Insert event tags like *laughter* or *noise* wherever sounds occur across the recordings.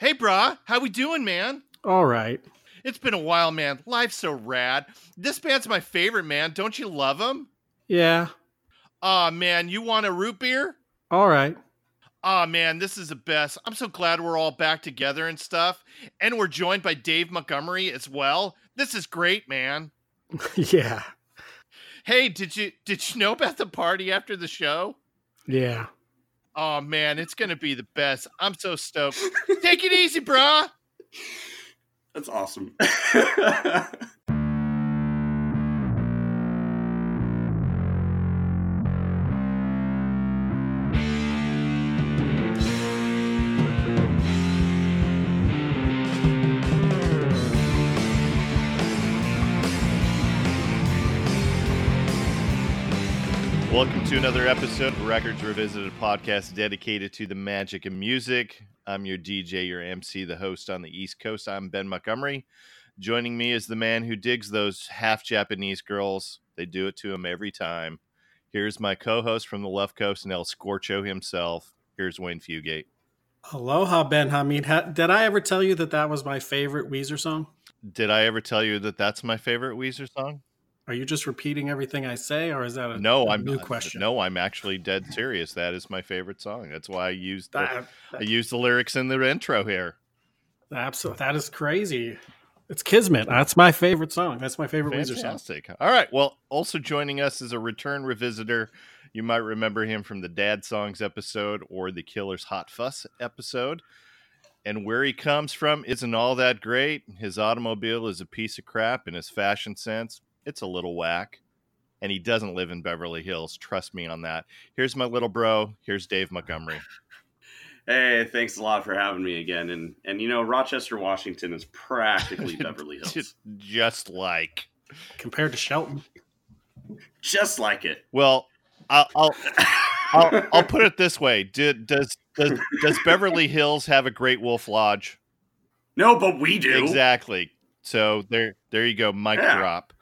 Hey, brah, how we doing, man? All right. It's been a while, man. Life's so rad. This band's my favorite, man. Don't you love them? Yeah. Aw, man, you want a root beer? All right. Aw, man, this is the best. I'm so glad we're all back together and stuff. And we're joined by Dave Montgomery as well. This is great, man. *laughs* yeah. Hey, did you did you know about the party after the show? Yeah. Oh man, it's gonna be the best. I'm so stoked. *laughs* Take it easy, brah. That's awesome. *laughs* to another episode of Records Revisited podcast dedicated to the magic of music. I'm your DJ, your MC, the host on the East Coast. I'm Ben Montgomery. Joining me is the man who digs those half Japanese girls. They do it to him every time. Here's my co host from the left coast and El Scorcho himself. Here's Wayne Fugate. Aloha, Ben Hamid. Ha- did I ever tell you that that was my favorite Weezer song? Did I ever tell you that that's my favorite Weezer song? Are you just repeating everything I say, or is that a No, I'm new not- question? No, I'm actually dead serious. That is my favorite song. That's why I used the, That, I used the lyrics in the intro here. absolutely, that is crazy. It's Kismet. That's my favorite song. That's my favorite Weezer song. Fantastic. All right. Well, also joining us is a return revisitor. You might remember him from the Dad Songs episode or the Killer's Hot Fuss episode. And where he comes from isn't all that great. His automobile is a piece of crap, and his fashion sense, it's a little whack. And he doesn't live in Beverly Hills. Trust me on that. Here's my little bro. Here's Dave Montgomery. *laughs* hey, thanks a lot for having me again. And and you know, Rochester, Washington is practically *laughs* Beverly Hills, Just, just like. Compared to Shelton, just like it. Well, I'll, I'll *laughs* I'll, I'll put it this way: Did, does does does Beverly Hills have a Great Wolf Lodge? No, but we do. Exactly. So there, there you go. Mic Yeah. drop.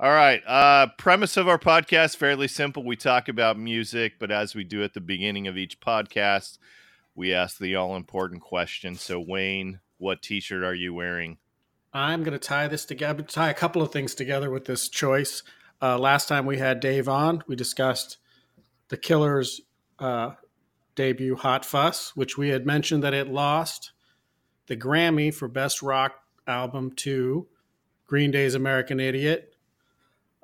All right. Uh, premise of our podcast fairly simple. We talk about music, but as we do at the beginning of each podcast, we ask the all important question. So, Wayne, what T-shirt are you wearing? I'm going to tie this together. Tie a couple of things together with this choice. Uh, last time we had Dave on, we discussed the Killers' uh, debut, "Hot Fuss," which we had mentioned that it lost the Grammy for Best Rock Album to Green Day's "American Idiot."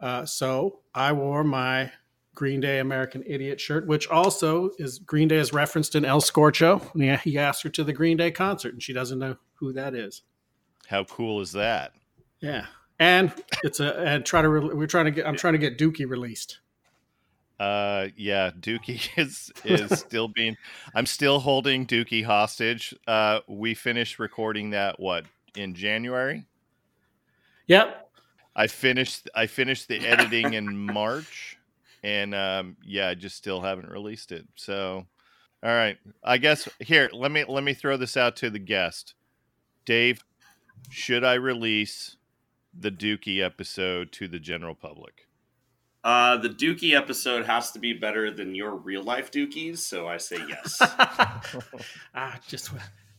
Uh, so I wore my Green Day "American Idiot" shirt, which also is Green Day is referenced in El Scorcho. Yeah, he asked her to the Green Day concert, and she doesn't know who that is. How cool is that? Yeah, and it's a and try to re- we're trying to get I'm trying to get Dookie released. Uh, yeah, Dookie *laughs* is is still being. I'm still holding Dookie hostage. Uh, we finished recording that what in January. Yep. I finished I finished the editing in March, and um, yeah, I just still haven't released it. So, all right, I guess here let me let me throw this out to the guest, Dave. Should I release the Dookie episode to the general public? Uh, the Dookie episode has to be better than your real life Dookies, so I say yes. *laughs* ah, just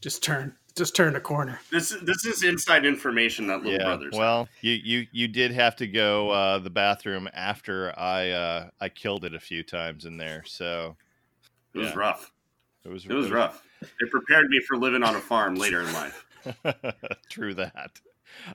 just turn just turn the corner. this is this is inside information that little brothers. have. well, you you you did have to go uh, the bathroom after I uh, I killed it a few times in there, so it was yeah. rough. it was It was rough. It prepared me for living on a farm later in life. *laughs* True that.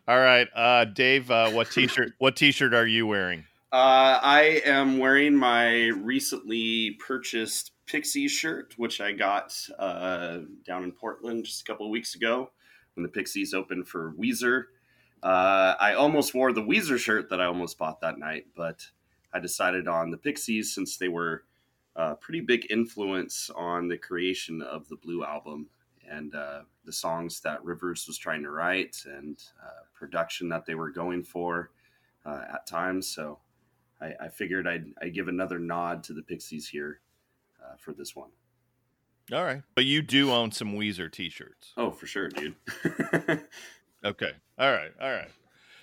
All right, uh, Dave. Uh, what t-shirt? what t-shirt are you wearing? Uh, I am wearing my recently purchased Pixie shirt, which I got uh, down in Portland just a couple of weeks ago when the Pixies opened for Weezer. Uh, I almost wore the Weezer shirt that I almost bought that night, but I decided on the Pixies since they were a pretty big influence on the creation of the Blue album and uh, the songs that Rivers was trying to write and uh, production that they were going for uh, at times. So I, I figured I'd, I'd give another nod to the Pixies here uh, for this one. All right, but you do own some Weezer t-shirts. Oh, for sure, dude. *laughs* Okay. All right. All right.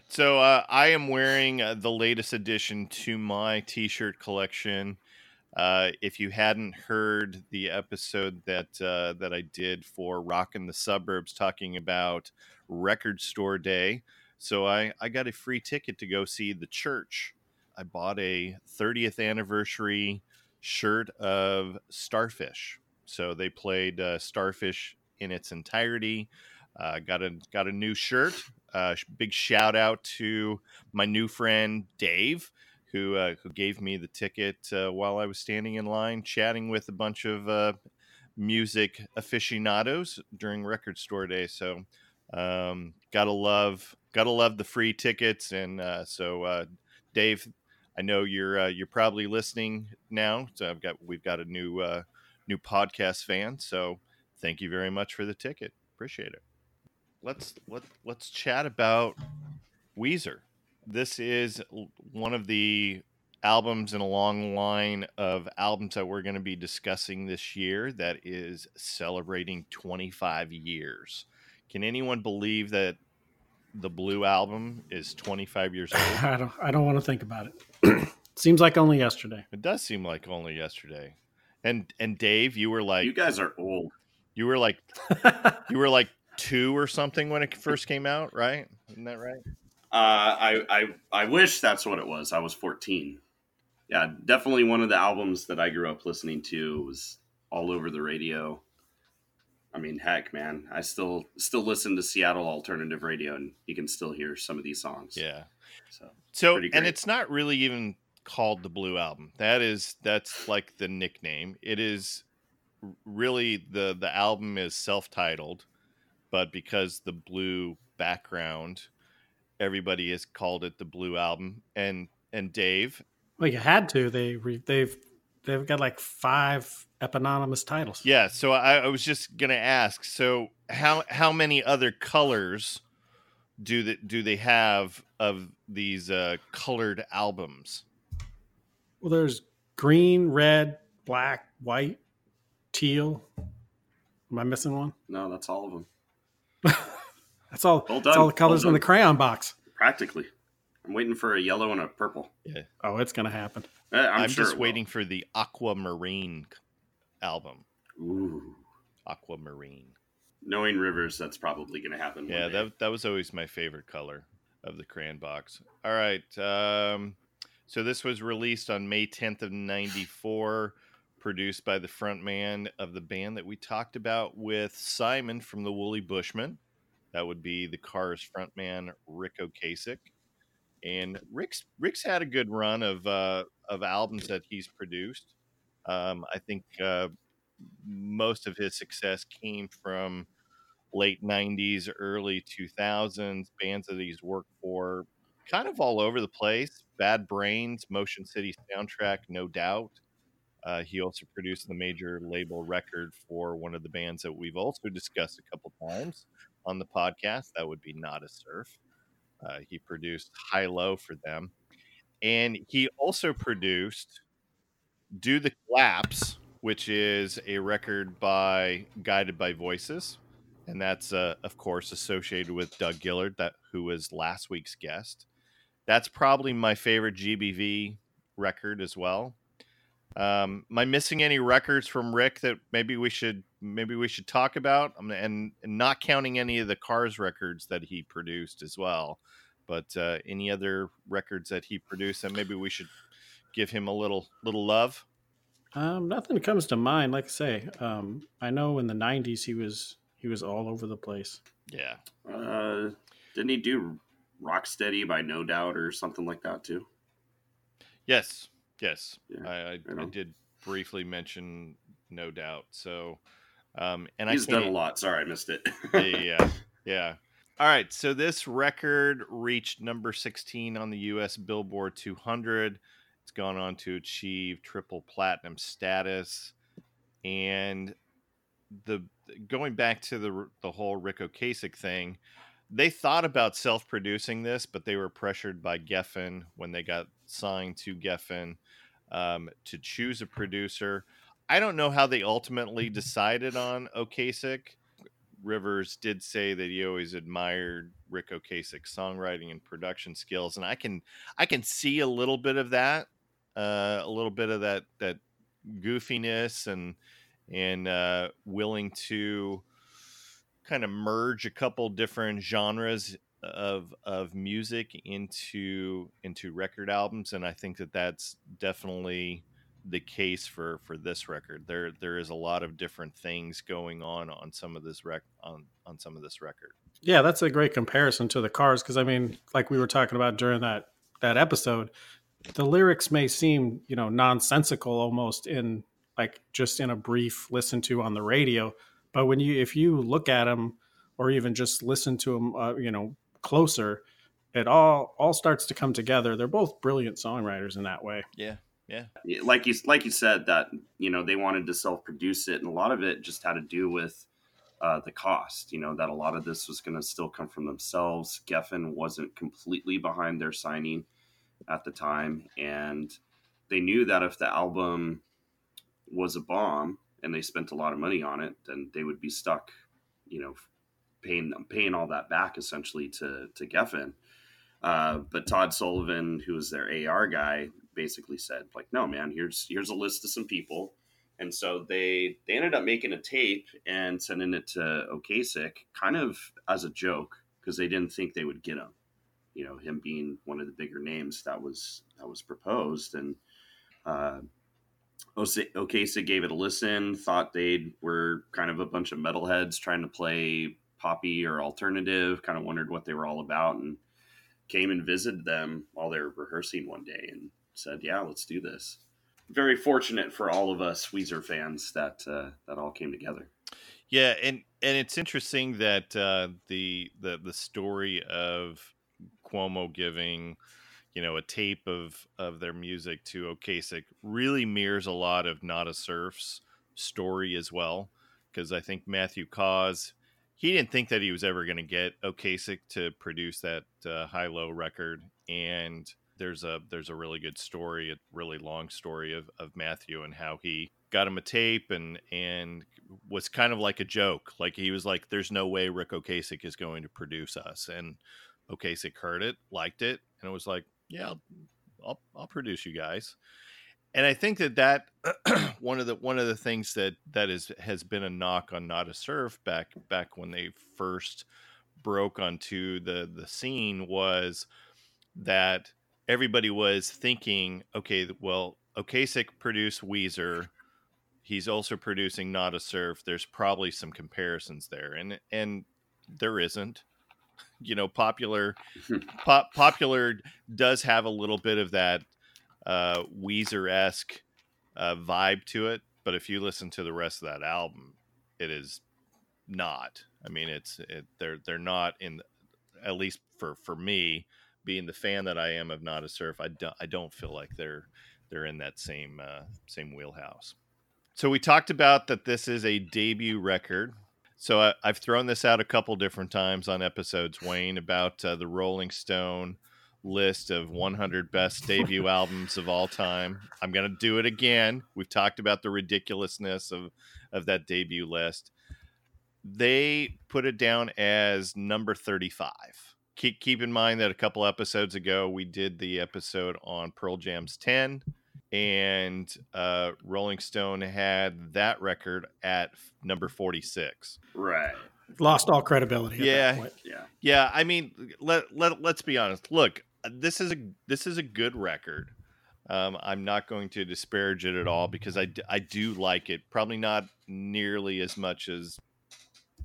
So uh, I am wearing uh, the latest addition to my T-shirt collection. Uh, if you hadn't heard the episode that uh, that I did for Rockin' the Suburbs talking about Record Store Day, so I, I got a free ticket to go see the church. I bought a 30th anniversary shirt of Starfish. So they played uh, Starfish in its entirety. Uh, got a got a new shirt. Uh, big shout out to my new friend Dave, who uh, who gave me the ticket uh, while I was standing in line, chatting with a bunch of uh, music aficionados during Record Store Day. So um, gotta love gotta love the free tickets, and so Dave, I know you're uh, you're probably listening now. So I've got we've got a new uh, new podcast fan. So thank you very much for the ticket. Appreciate it. Let's let let's chat about Weezer. This is one of the albums in a long line of albums that we're going to be discussing this year that is celebrating 25 years. Can anyone believe that the Blue album is 25 years *laughs* old? I don't. I don't want to think about it. *clears throat* Seems like only yesterday. It does seem like only yesterday. And and Dave, you were like you guys are old. you were like *laughs* you were like 2 or something when it first came out, right? Isn't that right? Uh, I, I I wish that's what it was. I was 14. Yeah, definitely one of the albums that I grew up listening to was all over the radio. I mean, heck, man, I still still listen to Seattle alternative radio, and you can still hear some of these songs. Yeah. So So and it's not really even called the Blue Album. That is that's like the nickname. It is really the the album is self-titled, but because the blue background, everybody has called it the Blue Album. And and Dave, Well, you had to. They re, they've they've got like five eponymous titles. yeah. So I, I was just gonna ask. So how how many other colors do that do they have of these uh, colored albums? Well, there's green, red, black, white, teal. Am I missing one? no, that's all of them. *laughs* That's all. Well That's all the colors Well in the crayon box. Practically, I'm waiting for a yellow and a purple. Yeah. Oh, it's gonna happen. Eh, I'm, I'm, sure just waiting for the Aquamarine album. Ooh, Aquamarine. knowing rivers, that's probably going to happen. Yeah, that that was always my favorite color of the crayon box. All right. Um, so this was released on May 10th of 94, produced by the frontman of the band that we talked about with Simon from the Woolly Bushmen. That would be the Cars frontman Ric Ocasek. And Ric's Ric's had a good run of uh, of albums that he's produced. Um, I think uh, most of his success came from late 90s, early 2000s, bands that he's worked for kind of all over the place. Bad Brains, Motion City soundtrack, no doubt. Uh, he also produced the major label record for one of the bands that we've also discussed a couple times on the podcast. That would be Nada Surf. Uh, he produced High Low for them. And he also produced Do the Collapse, which is a record by Guided by Voices and that's uh, of course associated with Doug Gillard, that who was last week's guest. That's probably my favorite GBV record as well. Um, am I missing any records from Ric that maybe we should maybe we should talk about? And, and not counting any of the Cars records that he produced as well, but uh, any other records that he produced that maybe we should give him a little little love. Um, nothing comes to mind. Like I say, um, I know in the '90s he was he was all over the place. Yeah, Uh, didn't he do Rocksteady by No Doubt or something like that too? Yes, yes, Yeah, I, I, I I did briefly mention, no doubt. So, um, and He's I done a lot. Sorry, I missed it. yeah, *laughs* yeah. All right, so this record reached number 16 on the U.S. Billboard 200. It's gone on to achieve triple platinum status, and the going back to the the whole Ric Ocasek thing, they thought about self-producing this, but they were pressured by Geffen when they got signed to Geffen um, to choose a producer. I don't know how they ultimately decided on Ocasek. Rivers did say that he always admired Ric Ocasek's songwriting and production skills, and I can I can see a little bit of that, uh, a little bit of that that goofiness and and uh, willing to kind of merge a couple different genres of of music into into record albums and i think that that's definitely the case for for this record. There there is a lot of different things going on on some of this rec on on some of this record. Yeah that's a great comparison to the cars because i mean like we were talking about during that that episode the lyrics may seem you know nonsensical almost in like just in a brief listen to on the radio. But when you if you look at them or even just listen to them uh, you know closer it all all starts to come together. They're both brilliant songwriters in that way. Yeah yeah. Like you like you said that you know they wanted to self produce it and a lot of it just had to do with uh, the cost you know that a lot of this was going to still come from themselves. Geffen wasn't completely behind their signing at the time and they knew that if the album was a bomb and they spent a lot of money on it then they would be stuck you know paying paying all that back essentially to to geffen uh, but Todd Sullivan, who was their AR guy, basically said like, "No, man, here's here's a list of some people." And so they they ended up making a tape and sending it to Ocasek, kind of as a joke because they didn't think they would get him. You know, him being one of the bigger names that was that was proposed, and uh, Ocasek gave it a listen. Thought they were kind of a bunch of metalheads trying to play poppy or alternative. Kind of wondered what they were all about, and came and visited them while they were rehearsing one day and said, "Yeah, let's do this." Very fortunate for all of us Weezer fans that uh, that all came together. Yeah, and and it's interesting that uh, the the the story of Cuomo giving, you know, a tape of of their music to Ocasek really mirrors a lot of Nada Surf's story as well, because I think Matthew Caws he didn't think that he was ever going to get Ocasek to produce that uh, high low record, and there's a there's a really good story, a really long story of, of Matthew and how he got him a tape and and was kind of like a joke. Like he was like, "There's no way Ric Ocasek is going to produce us," and Ocasek heard it, liked it, and it was like, "Yeah, I'll I'll, produce you guys." and I think that that *clears throat* one of the one of the things that that is has been a knock on Nada Surf back back when they first broke onto the the scene was that everybody was thinking, okay, well, Ocasek produced Weezer. He's also producing Nada Surf. There's probably some comparisons there, and and there isn't. *laughs* You know, popular, *laughs* pop, popular does have a little bit of that uh, Weezer esque uh, vibe to it. But if you listen to the rest of that album, it is not. I mean, it's it, they're they're not in at least for for me being the fan that I am of Nada Surf. I don't I don't feel like they're they're in that same uh, same wheelhouse. So we talked about that this is a debut record. So I, have thrown this out a couple different times on episodes, Wayne, about uh, the Rolling Stone list of 100 best debut *laughs* albums of all time. I'm going to do it again. We've talked about the ridiculousness of of that debut list. They put it down as number 35. Keep keep in mind that a couple episodes ago we did the episode on Pearl Jam's 10 and uh, Rolling Stone had that record at number 46. Right lost all credibility. Yeah, yeah, yeah. I mean, let let let's be honest. Look, uh, this is a this is a good record. Um, I'm not going to disparage it at all because I, I do like it. Probably not nearly as much as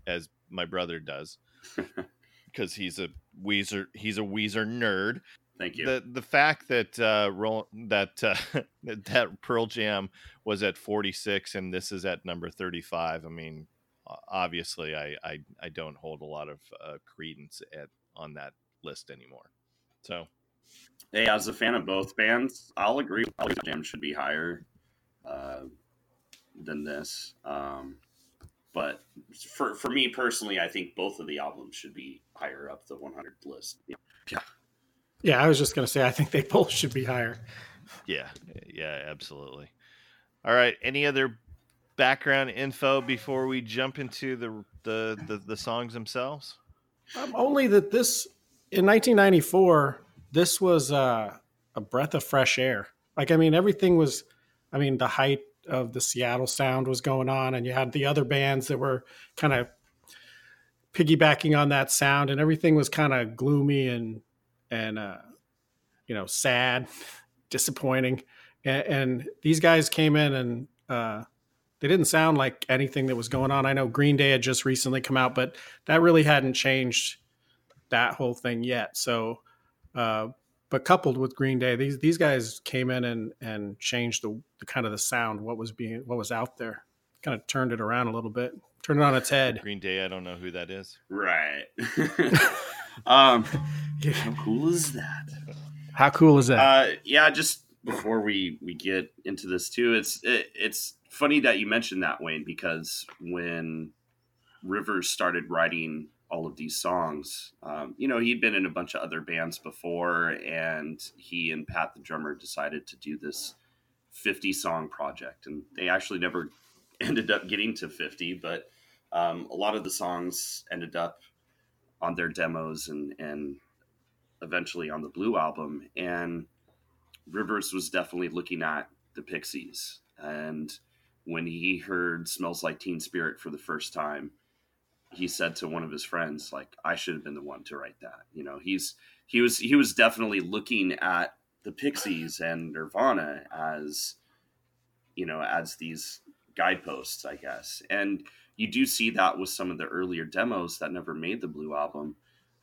as my brother does *laughs* because he's a Weezer he's a Weezer nerd. Thank you. The the fact that uh, roll, that uh, *laughs* that Pearl Jam was at 46 and this is at number 35. I mean, obviously, I I, I don't hold a lot of uh, credence at on that list anymore. So, hey, as a fan of both bands, I'll agree. Pearl Jam should be higher uh, than this. Um, but for for me personally, I think both of the albums should be higher up the 100 list. Yeah. Yeah. Yeah, I was just going to say I think they *laughs* both should be higher. Yeah. Yeah, absolutely. All right, any other background info before we jump into the the the, the songs themselves? Um, only that this in 1994, this was uh, a breath of fresh air. Like, I mean, everything was, I mean, the height of the Seattle sound was going on, and you had the other bands that were kind of piggybacking on that sound, and everything was kind of gloomy and and uh, you know sad, disappointing. And, and, these guys came in and uh, they didn't sound like anything that was going on. I know Green Day had just recently come out, but that really hadn't changed that whole thing yet. So, uh, but coupled with Green Day, these these guys came in and and changed the, the kind of the sound, what was being what was out there, kind of turned it around a little bit, turned it on its head. Green Day, I don't know who that is. Right. *laughs* um, *laughs* yeah. how cool is that? How cool is that? Uh, yeah, just before we we get into this too, it's it, it's funny that you mentioned that Wayne because when Rivers started writing all of these songs, um, you know, he'd been in a bunch of other bands before, and he and Pat the drummer decided to do this 50 song project, and they actually never *laughs* ended up getting to 50, but um, a lot of the songs ended up on their demos and and eventually on the Blue album, and Rivers was definitely looking at the Pixies. And when he heard Smells Like Teen Spirit for the first time, he said to one of his friends, like, I should have been the one to write that. You know, he's he was he was definitely looking at the Pixies and Nirvana as, you know, as these guideposts, I guess. And you do see that with some of the earlier demos that never made the Blue album.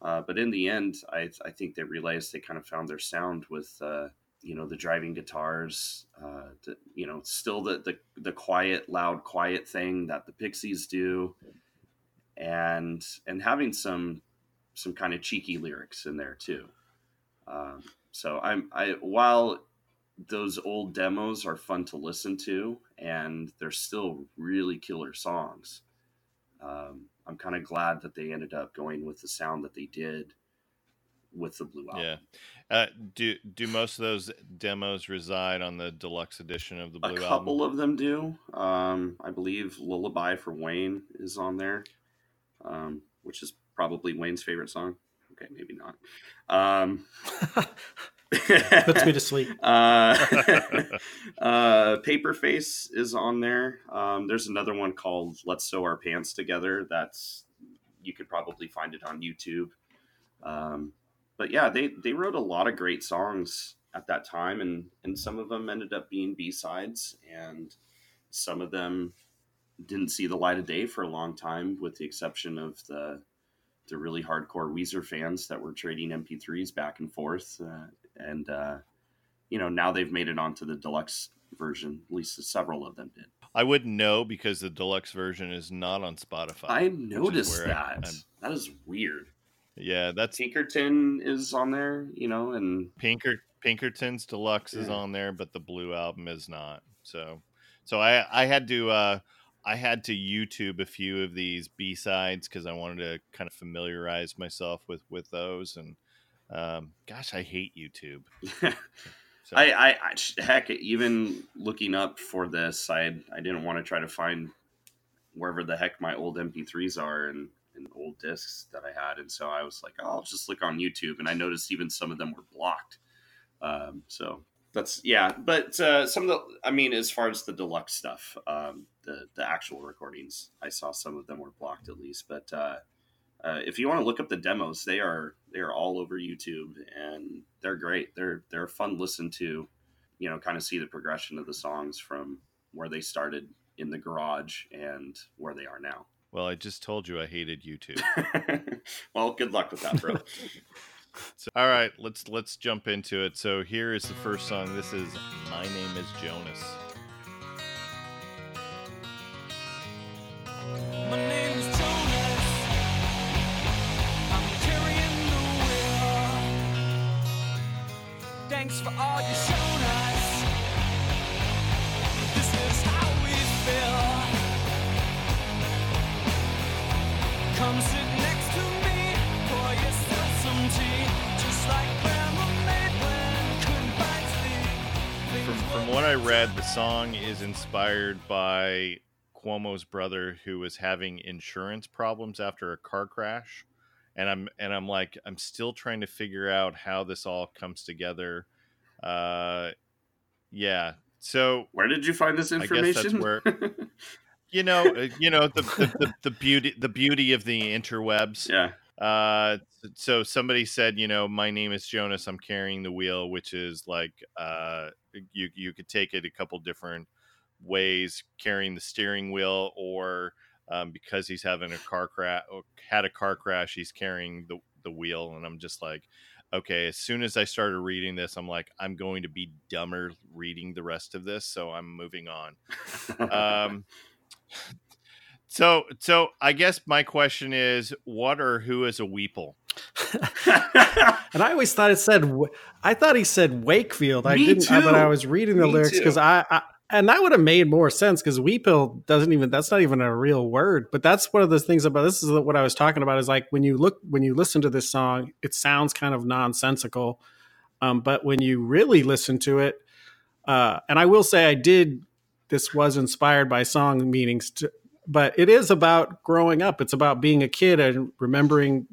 Uh, but in the end, I, I think they realized they kind of found their sound with uh, you know the driving guitars uh the, you know still the, the the quiet loud quiet thing that the pixies do and and having some some kind of cheeky lyrics in there too um, so i'm i while those old demos are fun to listen to and they're still really killer songs um, i'm kind of glad that they ended up going with the sound that they did with the blue album. Yeah. Uh, do do most of those demos reside on the deluxe edition of the blue album? A couple album? of them do. Um, I believe Lullaby for Wayne is on there, um, which is probably Wayne's favorite song. Okay, maybe not. Um, *laughs* *laughs* Puts me to sleep. *laughs* Uh, *laughs* uh, Paperface is on there. Um, there's another one called Let's Sew Our Pants Together. That's you could probably find it on YouTube. Um, but yeah, they they wrote a lot of great songs at that time, and and some of them ended up being B sides, and some of them didn't see the light of day for a long time, with the exception of the the really hardcore Weezer fans that were trading MP3s back and forth, uh, and uh, you know now they've made it onto the deluxe version. At least several of them did. I wouldn't know because the deluxe version is not on Spotify. I noticed that. I, that is weird. Yeah, that's Pinkerton is on there, you know, and Pinker Pinkerton's Deluxe yeah. is on there, but the Blue album is not. So, so I I had to uh I had to YouTube a few of these B sides because I wanted to kind of familiarize myself with with those. And um, gosh, I hate YouTube. *laughs* so. I, I, I heck, even looking up for this, I I didn't want to try to find wherever the heck my old MP3s are, and and old discs that I had, and so I was like, oh, I'll just look on YouTube, and I noticed even some of them were blocked. Um, so that's yeah, but uh, some of the, I mean, as far as the deluxe stuff, um, the the actual recordings, I saw some of them were blocked at least, but. Uh, uh, if you want to look up the demos, they are they are all over YouTube and they're great. They're they're fun listen to, you know, kind of see the progression of the songs from where they started in the garage and where they are now. Well, I just told you I hated YouTube. *laughs* well, good luck with that, bro. *laughs* so, all right, let's let's jump into it. So here is the first song. This is "My Name Is Jonas." What I read, the song is inspired by Cuomo's brother who was having insurance problems after a car crash. And I'm and I'm like I'm still trying to figure out how this all comes together. Uh, yeah, So Where did you find this I guess information? that's where *laughs* you know, uh, you know the, the, the, the beauty the beauty of the interwebs. yeah. Uh, so somebody said, you know, my name is Jonas. I'm carrying the wheel, which is like, uh, you you could take it a couple different ways, carrying the steering wheel, or um, because he's having a car crash, had a car crash, he's carrying the the wheel, and I'm just like, okay. As soon as I started reading this, I'm like, I'm going to be dumber reading the rest of this, so I'm moving on. *laughs* Um, so so I guess my question is, what or who is a weeple? *laughs* And I always thought it said. I thought he said Wakefield. I Me didn't. I- But I was reading the Me lyrics because I, I and that would have made more sense because Weepill doesn't even. That's not even a real word. But that's one of the things about this is what I was talking about. Is like when you look when you listen to this song, it sounds kind of nonsensical. Um, but when you really listen to it, uh, and I will say I did. This was inspired by song meanings, to, but it is about growing up. It's about being a kid and remembering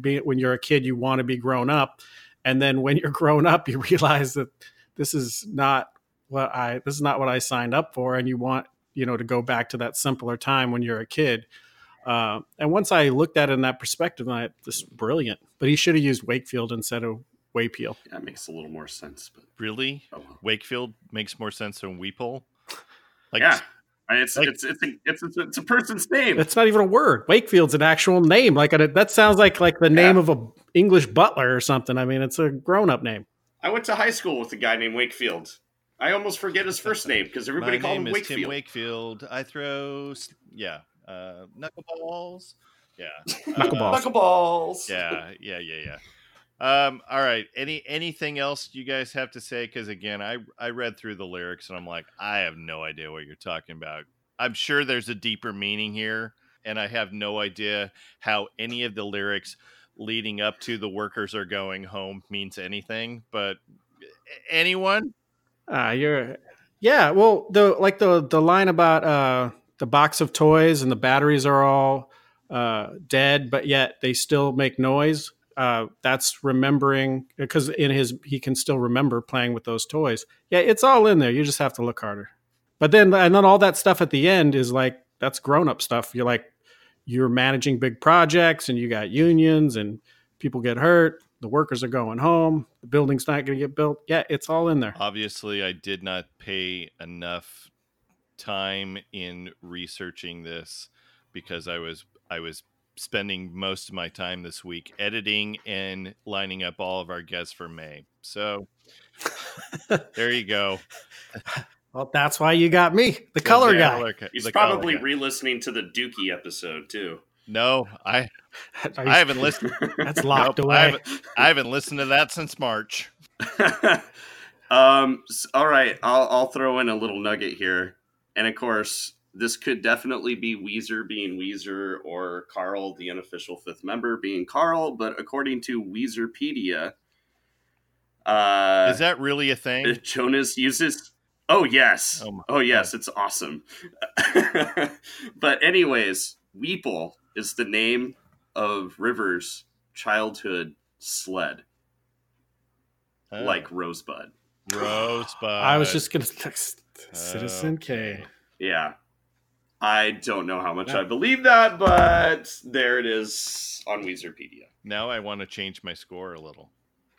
being when you're a kid, you want to be grown up, and then when you're *laughs* grown up, you realize that this is not what I this is not what I signed up for, and you want you know to go back to that simpler time when you're a kid. Uh, and once I looked at it in that perspective, I this is brilliant. But he should have used Wakefield instead of Waypeel. that makes a little more sense. But Really, oh well. Wakefield makes more sense than weeple. Like, yeah. I mean, It's, like- it's it's a it's, it's, it's a person's name. It's not even a word. Wakefield's an actual name. Like a, that sounds like like the name Yeah. of a English butler or something. I mean, it's a grown up name. I went to high school with a guy named Wakefield. I almost forget his first name because everybody my called name him is Tim Wakefield. Wakefield. I throw, yeah, uh, knuckleballs. Yeah, Knuckleballs. Uh, Knuckleballs. yeah, yeah, yeah, yeah. Um, all right. Any anything else you guys have to say? Because again, I I read through the lyrics and I'm like, I have no idea what you're talking about. I'm sure there's a deeper meaning here, and I have no idea how any of the lyrics leading up to the workers are going home means anything. But anyone? Ah, you're yeah. Well, the like the the line about uh the box of toys and the batteries are all uh dead, but yet they still make noise. Uh, that's remembering because in his he can still remember playing with those toys. Yeah, it's all in there. You just have to look harder. But then and then all that stuff at the end is like that's grown up stuff. You're like you're managing big projects and you got unions and people get hurt. The workers are going home. The building's not going to get built. Yeah, it's all in there. Obviously, I did not pay enough time in researching this because I was I was spending most of my time this week editing and lining up all of our guests for May. So there you go. *laughs* Well, that's why you got me, the color The guy. color He's probably guy. re-listening to the Dookie episode too. no. I *laughs* you- I haven't listened. *laughs* That's locked Nope, I away. haven't, I haven't listened to that since March. um. s- All right. I'll I'll throw in a little nugget here, and of course, this could definitely be Weezer being Weezer or Carl, the unofficial fifth member, being Carl. But according to Weezerpedia, uh, Is that really a thing? Jonas uses. Oh yes. Oh Oh yes, it's awesome. *laughs* but anyways, Weeple is the name of River's childhood sled, Oh, like Rosebud. Rosebud. I was just going to text Citizen Okay. K. Yeah. I don't know how much Yeah. I believe that, but there it is on Weezerpedia. now. I want to change my score a little. *laughs*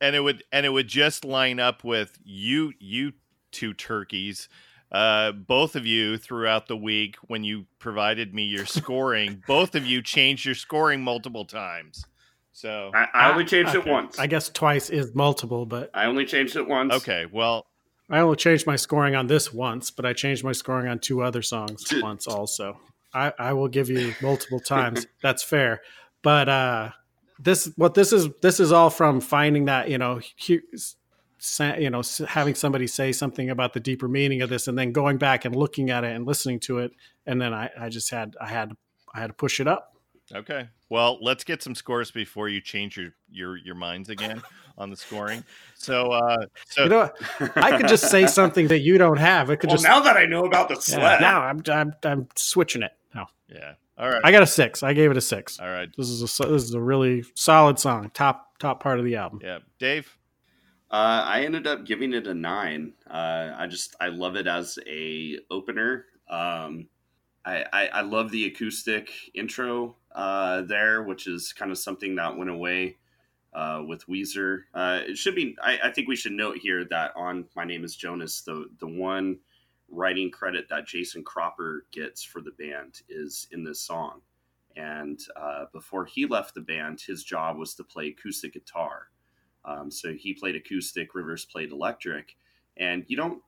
and it would and it would just line up with you you two turkeys uh both of you throughout the week when you provided me your *laughs* scoring both of you changed your scoring multiple times so I, I only changed it Okay. once. I guess twice is multiple, but I only changed it once. okay well I only changed my scoring on this once, but I changed my scoring on two other songs once also. I, I will give you multiple times. *laughs* That's fair. But uh this what this is this is all from finding that, you know, he, you know, having somebody say something about the deeper meaning of this and then going back and looking at it and listening to it and then I, I just had I had I had to push it up. okay well let's get some scores before you change your your your minds again on the scoring *laughs* so uh so You know, I could just say something that you don't have. It could well, just now that I know about the yeah, sled, now I'm, I'm I'm switching it. No. yeah all right I got a 6. I gave it a 6. all right This is a this is a really solid song. Top top part of the album. yeah dave Uh, I ended up giving it a nine. Uh, I just I love it as a opener. Um, I, I, I love the acoustic intro uh, there, which is kind of something that went away uh, with Weezer. Uh, it should be. I, I think we should note here that on "My Name Is Jonas," the the one writing credit that Jason Cropper gets for the band is in this song. And uh, before he left the band, his job was to play acoustic guitar. Um, so he played acoustic, Rivers played electric, and you don't,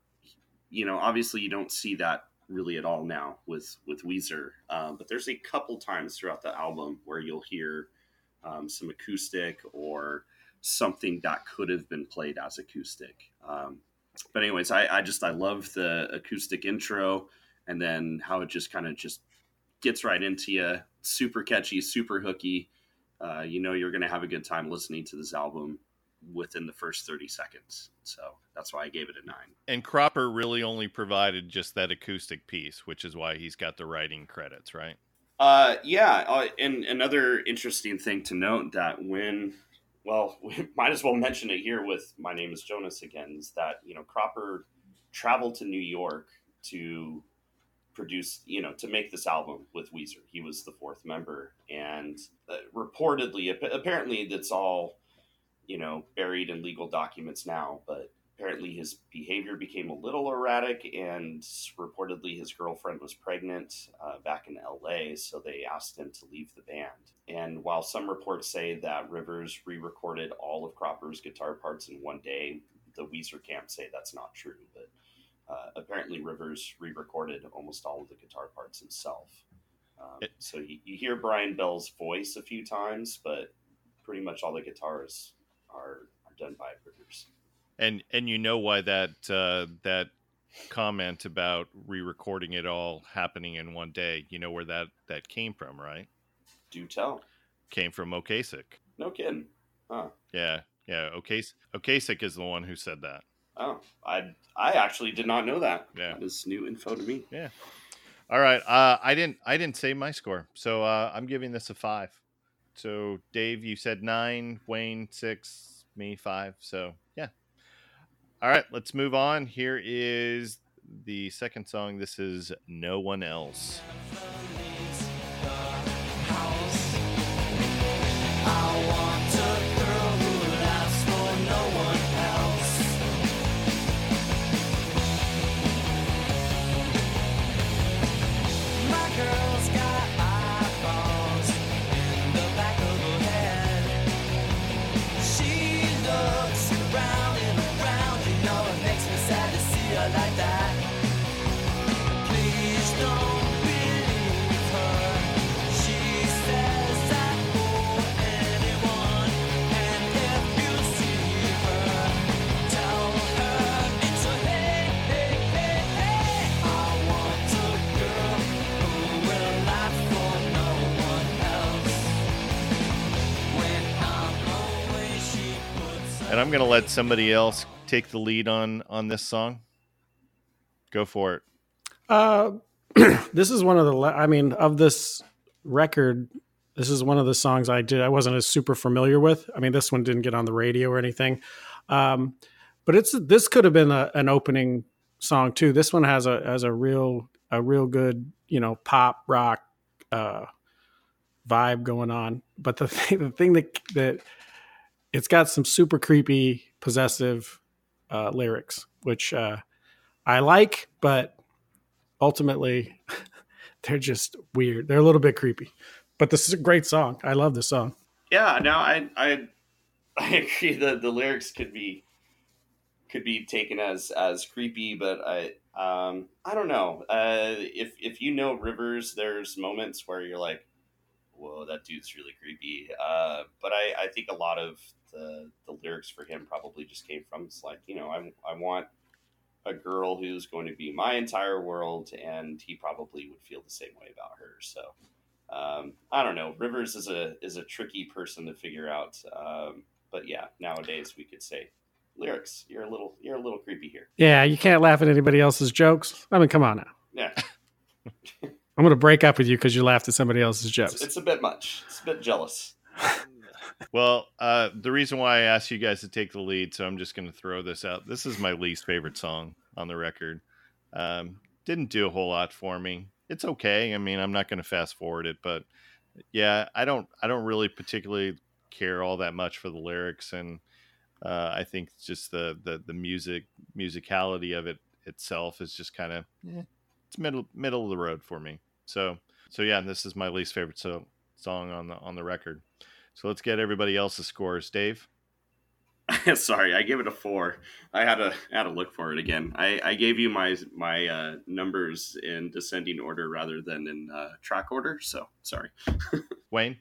you know, obviously you don't see that really at all now with with Weezer. Um, but there's a couple times throughout the album where you'll hear um, some acoustic or something that could have been played as acoustic. Um, but anyways, I, I just I love the acoustic intro and then how it just kind of just gets right into you. Super catchy, super hooky. Uh, you know you're going to have a good time listening to this album within the first 30 seconds. So that's why I gave it a nine. And Cropper really only provided just that acoustic piece, which is why he's got the writing credits, right? Uh, yeah. Uh, and another interesting thing to note that when, well, *laughs* we might as well mention it here with My Name is Jonas again, is that, you know, Cropper traveled to New York to produce, you know, to make this album with Weezer. He was the fourth member. And uh, reportedly, apparently, that's all you know, buried in legal documents now, but apparently his behavior became a little erratic and reportedly his girlfriend was pregnant uh, back in LA, so they asked him to leave the band. And while some reports say that Rivers re recorded all of Cropper's guitar parts in one day, the Weezer camp say that's not true, but uh, apparently Rivers re recorded almost all of the guitar parts himself. Um, it, so you, you hear Brian Bell's voice a few times, but pretty much all the guitars are, are done by Rivers. And and you know why that uh, that comment about re-recording it all happening in one day. You know where that that came from, right? Do tell. Came from Ocasek. No kidding. Huh. Yeah, yeah. Ocasek, Ocasek is the one who said that. Oh, I I actually did not know that. Yeah, that is new info to me. Yeah. All right. Uh, I didn't I didn't say my score, so uh, I'm giving this a five. So Dave, you said nine, Wayne six, me five. So. All right, let's move on. Here is the second song. This is No One Else. And I'm going to let somebody else take the lead on on this song. Go for it. Uh, *clears throat* this is one of the. I mean, of this record, this is one of the songs I did. I wasn't as super familiar with. I mean, this one didn't get on the radio or anything, um, but it's this could have been a, an opening song too. This one has a has a real a real good you know pop rock uh, vibe going on. But the *laughs* thing, the thing that that it's got some super creepy, possessive uh, lyrics, which uh, I like, but ultimately *laughs* they're just weird. They're a little bit creepy, but this is a great song. I love this song. Yeah, no, I I *laughs* I agree that the lyrics could be could be taken as as creepy, but I um I don't know. Uh, if if you know Rivers, there's moments where you're like, whoa, that dude's really creepy. Uh, but I I think a lot of the the lyrics for him probably just came from. It's like you know I I want a girl who's going to be my entire world, and he probably would feel the same way about her. So um, I don't know. Rivers is a is a tricky person to figure out. Um, but yeah, nowadays we could say lyrics. You're a little you're a little creepy here. Yeah, you can't laugh at anybody else's jokes. I mean, come on now. Yeah. *laughs* I'm going to break up with you because you laughed at somebody else's jokes. It's, it's, a bit much. It's a bit jealous. Well, uh, the reason why I asked you guys to take the lead, so I'm just going to throw this out. This is my least favorite song on the record. Um, didn't do a whole lot for me. It's okay. I mean, I'm not going to fast forward it, but yeah, I don't. I don't really particularly care all that much for the lyrics, and uh, I think just the, the the music musicality of it itself is just kind of eh, it's middle middle of the road for me. So so yeah, this is my least favorite so, song on the on the record. So let's get everybody else's scores. Dave. *laughs* Sorry, I gave it a four. I had to had to look for it again. I, I gave you my my uh, numbers in descending order rather than in uh, track order. So sorry, *laughs* Wayne.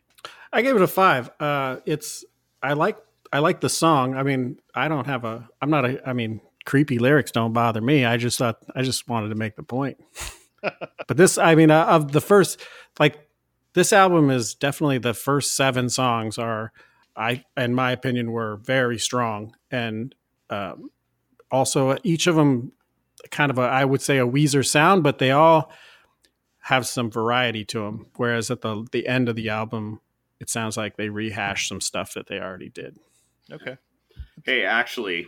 I gave it a five. Uh, it's I like I like the song. I mean, I don't have a. I'm not a. I mean, creepy lyrics don't bother me. I just thought I just wanted to make the point. *laughs* but this, I mean, uh, of the first, like this album is definitely the first seven songs are I, in my opinion, were very strong, and um, also each of them kind of a, I would say, a Weezer sound, but they all have some variety to them. Whereas at the the end of the album, it sounds like they rehash some stuff that they already did. Okay. Hey, actually,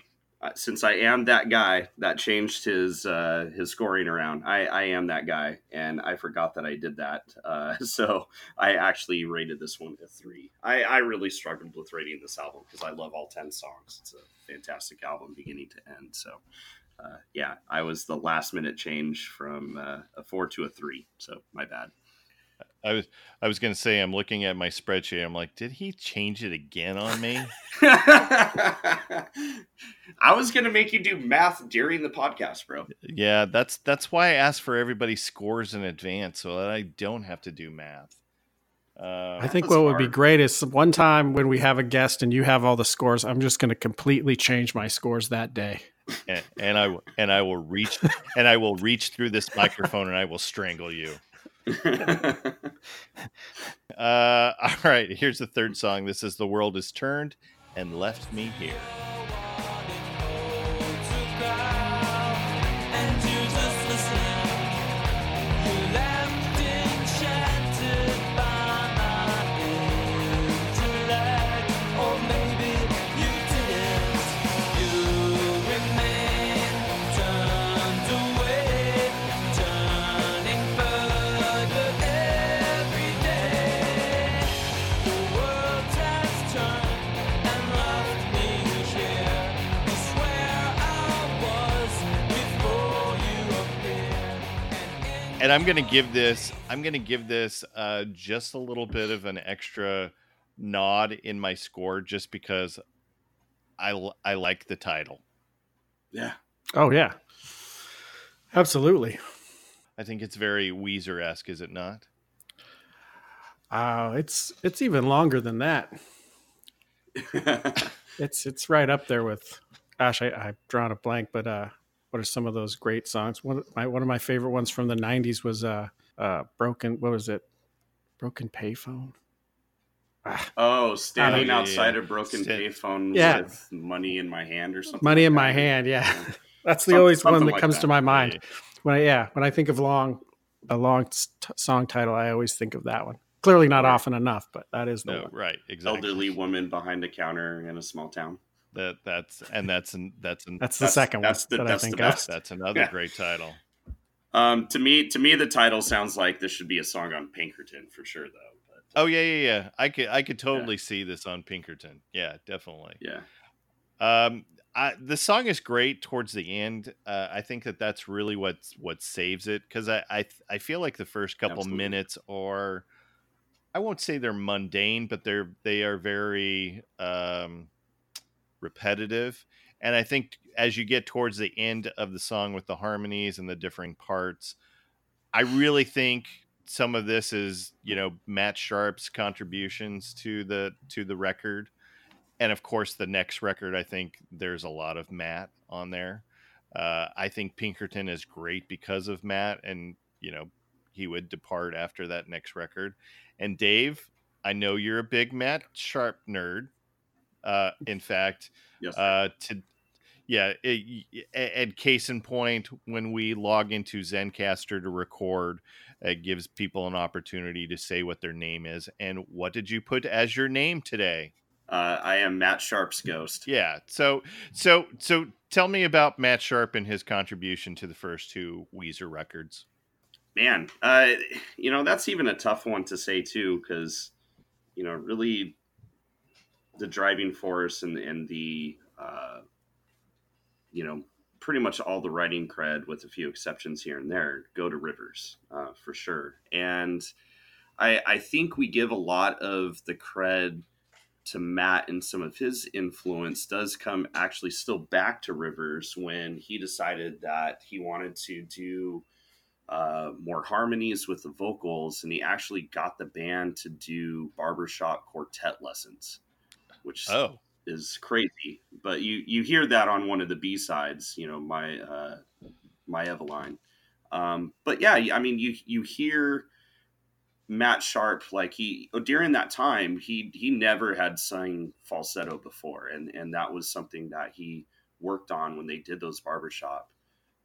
since I am that guy that changed his uh, his scoring around, I, I am that guy, and I forgot that I did that. Uh, *laughs* so I actually rated this one a three. I, I really struggled with rating this album because I love all ten songs. It's a fantastic album, beginning to end. So uh, yeah, I was the last minute change from uh, a four to a three. So my bad. I was I was gonna say I'm looking at my spreadsheet. I'm like, did he change it again on me? *laughs* I was gonna make you do math during the podcast, bro. Yeah, that's that's why I asked for everybody's scores in advance so that I don't have to do math. Uh, I think what hard. would be great is one time when we have a guest and you have all the scores, I'm just going to completely change my scores that day. And, and I and I will reach and I will reach through this microphone and I will strangle you. *laughs* uh, all right, here's the third song. This is The World Is Turned and Left Me Here. And I'm gonna give this. I'm gonna give this uh, just a little bit of an extra nod in my score, just because I I like the title. Yeah. Oh yeah. Absolutely. I think it's very Weezer esque, is it not? Uh, it's it's even longer than that. *laughs* it's it's right up there with. Gosh, I, I've drawn a blank, but uh, what are some of those great songs? One of my one of my favorite ones from the '90s was uh, uh, "Broken." What was it? "Broken Payphone." Ah. Oh, standing outside a broken Stand- payphone yeah. with money in my hand or something. Money like in that. my hand, yeah. *laughs* That's the Some, always one that like comes that. to my mind. When I, yeah, when I think of long a long t- song title, I always think of that one. Clearly not right. often enough, but that is the no, one. Right, exactly. Elderly woman behind a counter in a small town. That that's and that's an that's an, that's the that's, second that's one. The, that that's I think the best. That's another yeah. great title. Um, to me, to me, the title sounds like this should be a song on Pinkerton for sure, though. But, oh yeah, yeah, yeah. I could I could totally yeah. see this on Pinkerton. Yeah, definitely. Yeah. Um, I, the song is great towards the end. Uh, I think that that's really what what saves it because I, I I feel like the first couple Absolutely. minutes are I won't say they're mundane, but they're they are very um, repetitive. And I think as you get towards the end of the song with the harmonies and the differing parts, I really think some of this is, you know, Matt Sharp's contributions to the to the record. And of course the next record, I think there's a lot of Matt on there. Uh, I think Pinkerton is great because of Matt and, you know, he would depart after that next record. And Dave, I know you're a big Matt Sharp nerd. Uh, in fact, yes, uh, to yeah, it, and case in point, when we log into Zencastr to record, it gives people an opportunity to say what their name is. And what did you put as your name today? Uh, I am Matt Sharp's ghost. Yeah. So so so tell me about Matt Sharp and his contribution to the first two Weezer records. Man, uh, you know that's even a tough one to say too, because you know really the driving force and and the uh, you know pretty much all the writing cred, with a few exceptions here and there, go to Rivers uh, for sure. And I, I think we give a lot of the cred to Matt and some of his influence does come actually still back to Rivers when he decided that he wanted to do uh, more harmonies with the vocals, and he actually got the band to do barbershop quartet lessons, which Oh, is crazy. But you you hear that on one of the B sides, you know, my uh, my Evaline. Um, but yeah, I mean, you you hear Matt Sharp like he during that time he he never had sung falsetto before, and and that was something that he worked on when they did those barbershop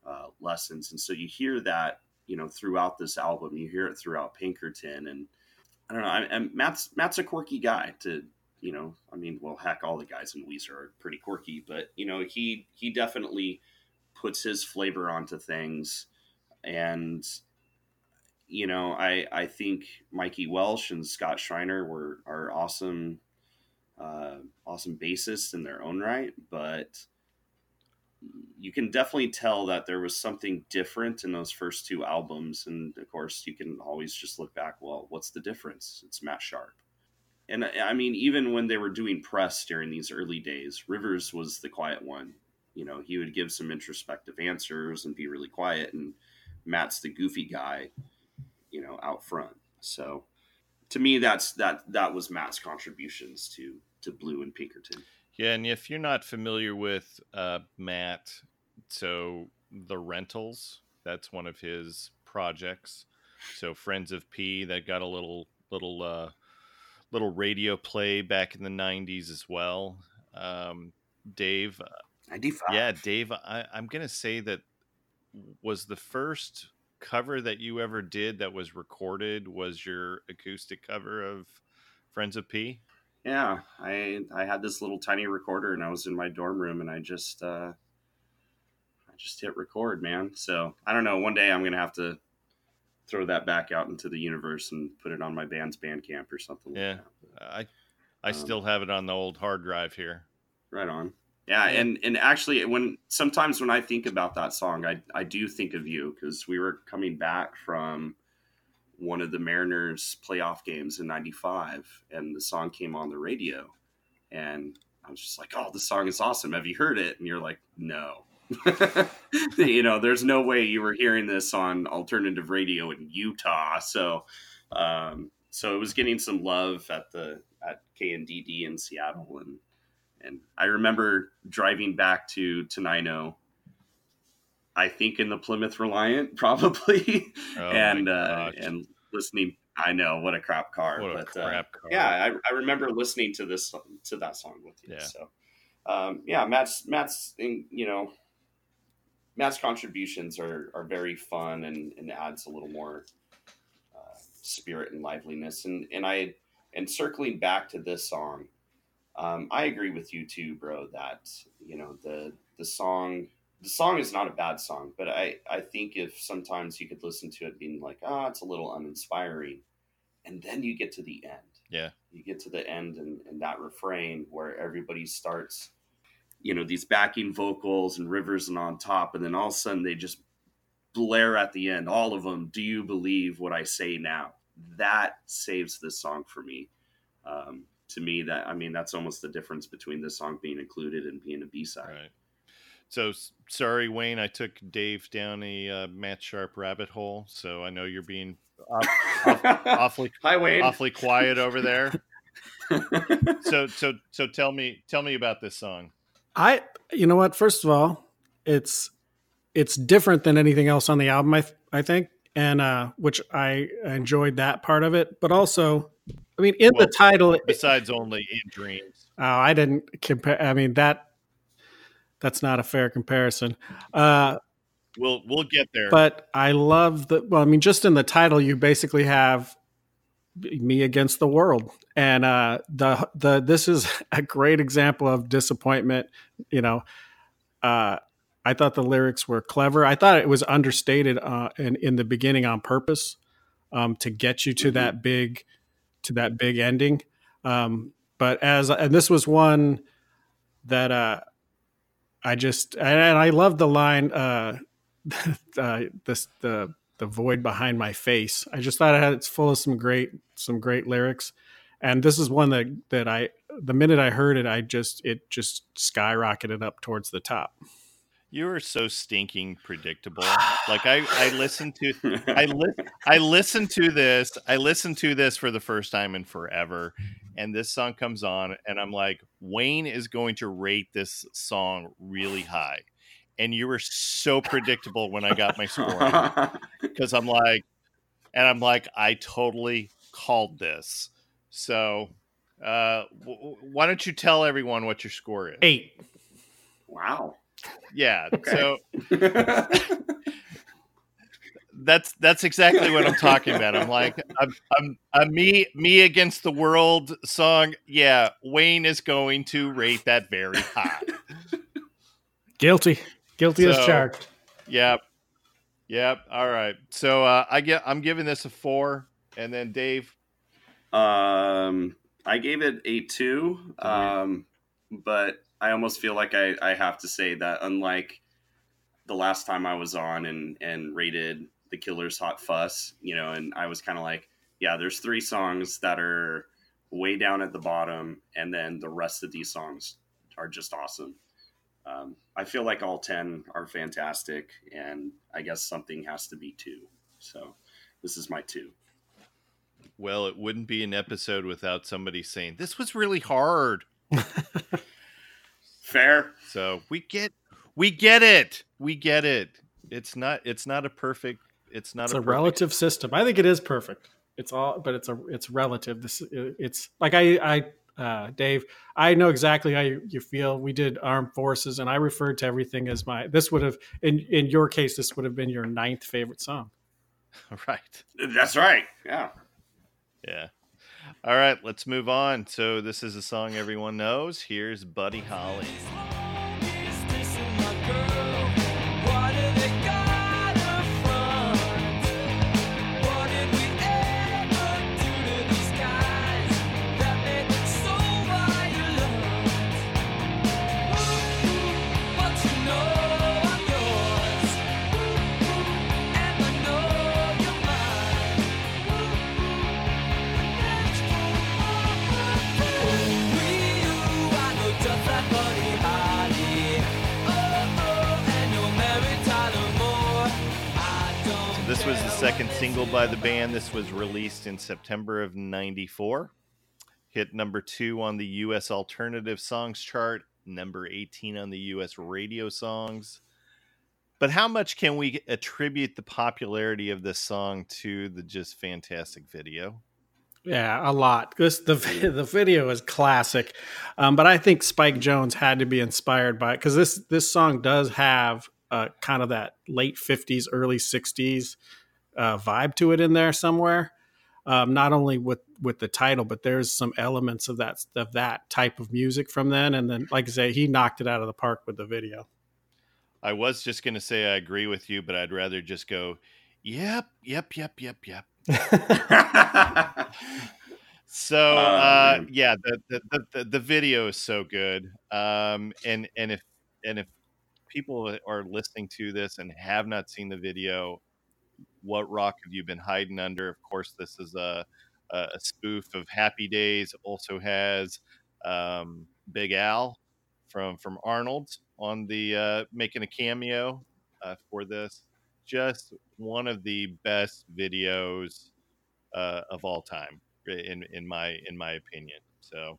uh, lessons, and so you hear that you know throughout this album, you hear it throughout Pinkerton, and I don't know, I, and Matt's Matt's a quirky guy to you know, I mean, well, heck, all the guys in Weezer are pretty quirky, but you know, he he definitely puts his flavor onto things, and you know, I I think Mikey Welsh and Scott Shriner were are awesome, uh, awesome bassists in their own right, but you can definitely tell that there was something different in those first two albums, and of course, you can always just look back. Well, what's the difference? It's Matt Sharp and I mean, even when they were doing press during these early days, Rivers was the quiet one. You know, he would give some introspective answers and be really quiet, and Matt's the goofy guy, you know, out front. So, to me, that's that that was Matt's contributions to to Blue and Pinkerton. yeah. And if you're not familiar with uh, Matt, so the Rentals, that's one of his projects. So Friends of P, that got a little little uh, little radio play back in the '90s as well. Um, Dave, Ninety five. yeah, Dave, I, I'm gonna say that was the first cover that you ever did that was recorded was your acoustic cover of Friends of P. Yeah, I I had this little tiny recorder and I was in my dorm room and I just uh I just hit record, man. So I don't know. One day I'm gonna have to throw that back out into the universe and put it on my band's Bandcamp or something. Yeah. like. I I Um, still have it on the old hard drive here. right on. Yeah, Yeah. and and actually, when sometimes when I think about that song, I I do think of you because we were coming back from one of the Mariners playoff games in '95, and the song came on the radio, and I was just like, "Oh, the song is awesome. Have you heard it?" And you're like, "No." *laughs* you know, there's no way you were hearing this on alternative radio in Utah. So, um, so it was getting some love at the at KNDD in Seattle, and and I remember driving back to Tenino. I think in the Plymouth Reliant, *laughs* probably, Oh and uh, and listening. I know what a crap car, what a but uh, crap car. yeah, I, I remember listening to this to that song with you. Yeah. So, um, yeah, Matt's Matt's in, you know Matt's contributions are are very fun and and adds a little more uh, spirit and liveliness. And and I and circling back to this song, um, I agree with you too, bro. That you know the the song. The song is not a bad song, but I, I think if sometimes you could listen to it being like, ah, it's a little uninspiring, and then you get to the end Yeah. you get to the end and, and that refrain where everybody starts you know these backing vocals and rivers and on top and then all of a sudden they just blare at the end all of them do you believe what i say now that saves this song for me um, to me that i mean that's almost the difference between this song being included and being a b-side Right. So sorry, Wayne. I took Dave down a uh, Matt Sharp rabbit hole. So I know you're being off, off- *laughs* awfully hi wayne awfully quiet over there. *laughs* So so so tell me tell me about this song. I, you know what? First of all, it's it's different than anything else on the album. I th- I think, and uh, which I enjoyed that part of it. But also, I mean, in Well, the title, it- Besides only in dreams. oh, I didn't compare. I mean that that's not a fair comparison. Uh, We'll we'll get there. but I love the. Well, I mean, just in the title, you basically have me against the world. And uh the the this is *laughs* a great example of disappointment you know. Uh i thought the lyrics were clever. I thought it was understated uh in, in the beginning on purpose um to get you to mm-hmm. that big to that big ending. Um but as and this was one that uh i just and i love the line uh *laughs* uh this the the void behind my face. I just thought it had, it's full of some great some great lyrics, and this is one that that I the minute I heard it, I just it just skyrocketed up towards the top. You are so stinking predictable. *sighs* Like I, I listened to, I li- I listened to this, I listened to this for the first time in forever, and this song comes on, and I'm like, Wayne is going to rate this song really high, and you were so predictable when I got my score *laughs* because I'm like, and I'm like, I totally called this. So, uh, w- why don't you tell everyone what your score is? Eight. Wow. Yeah. Okay. So *laughs* that's that's exactly what I'm talking about. I'm like, I'm, I'm, I'm me me against the world song. Yeah, Wayne is going to rate that very high. Guilty. Guilty so, as charged. Yep. Yep. All right. So uh, I get I'm giving this a four, and then Dave. Um, I gave it a two. Um, but I almost feel like I, I have to say that unlike the last time I was on and and rated the Killers Hot Fuss, you know, and I was kind of like, yeah, there's three songs that are way down at the bottom, and then the rest of these songs are just awesome um, I feel like all 10 are fantastic, and I guess something has to be two. So this is my two. Well, it wouldn't be an episode without somebody saying, This was really hard. *laughs* Fair. So we get we get it. We get it. It's not it's not a perfect it's not it's a, a relative system. I think it is perfect. It's all but it's a it's relative. This it's like I I uh, Dave, I know exactly how you, you, feel. We did armed forces, and I referred to everything as my. This would have, in in your case, this would have been your ninth favorite song. *laughs* Right. That's right. Yeah. Yeah. All right, let's move on. So this is a song everyone knows. Here's Buddy Holly. Second single by the band. This was released in September of 94. Hit number two on the U.S. Alternative Songs chart, number 18 on the U.S. Radio Songs. But how much can we attribute the popularity of this song to the just fantastic video? Yeah, a lot. This the *laughs* the video is classic, um, but I think Spike Jonze had to be inspired by it because this this song does have uh, kind of that late 50s, early 60s uh, vibe to it in there somewhere. Um, not only with with the title, but there's some elements of that of that type of music from then. And then, like I say, he knocked it out of the park with the video. I was just going to say I agree with you, but I'd rather just go, yep, yep, yep, yep, yep. *laughs* so oh, uh, yeah, the, the, the the video is so good. Um, and and if and if people are listening to this and have not seen the video, what rock have you been hiding under? Of course, this is a, a spoof of Happy Days. Also has um, Big Al from from Arnold on the uh, making a cameo uh, for this. Just one of the best videos uh, of all time, in in my in my opinion. So.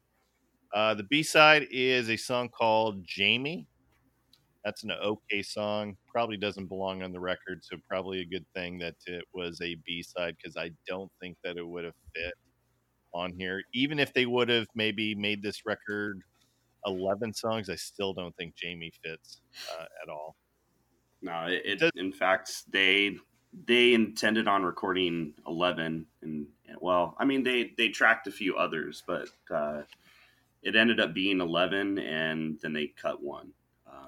Uh, the B side is a song called Jamie that's an okay song. Probably doesn't belong on the record, so probably a good thing that it was a B side because I don't think that it would have fit on here. Even if they would have maybe made this record 11 songs, I still don't think Jamie fits uh, at all. No, it, it in fact they they intended on recording 11 and well, I mean they they tracked a few others, but uh, it ended up being eleven, and then they cut one.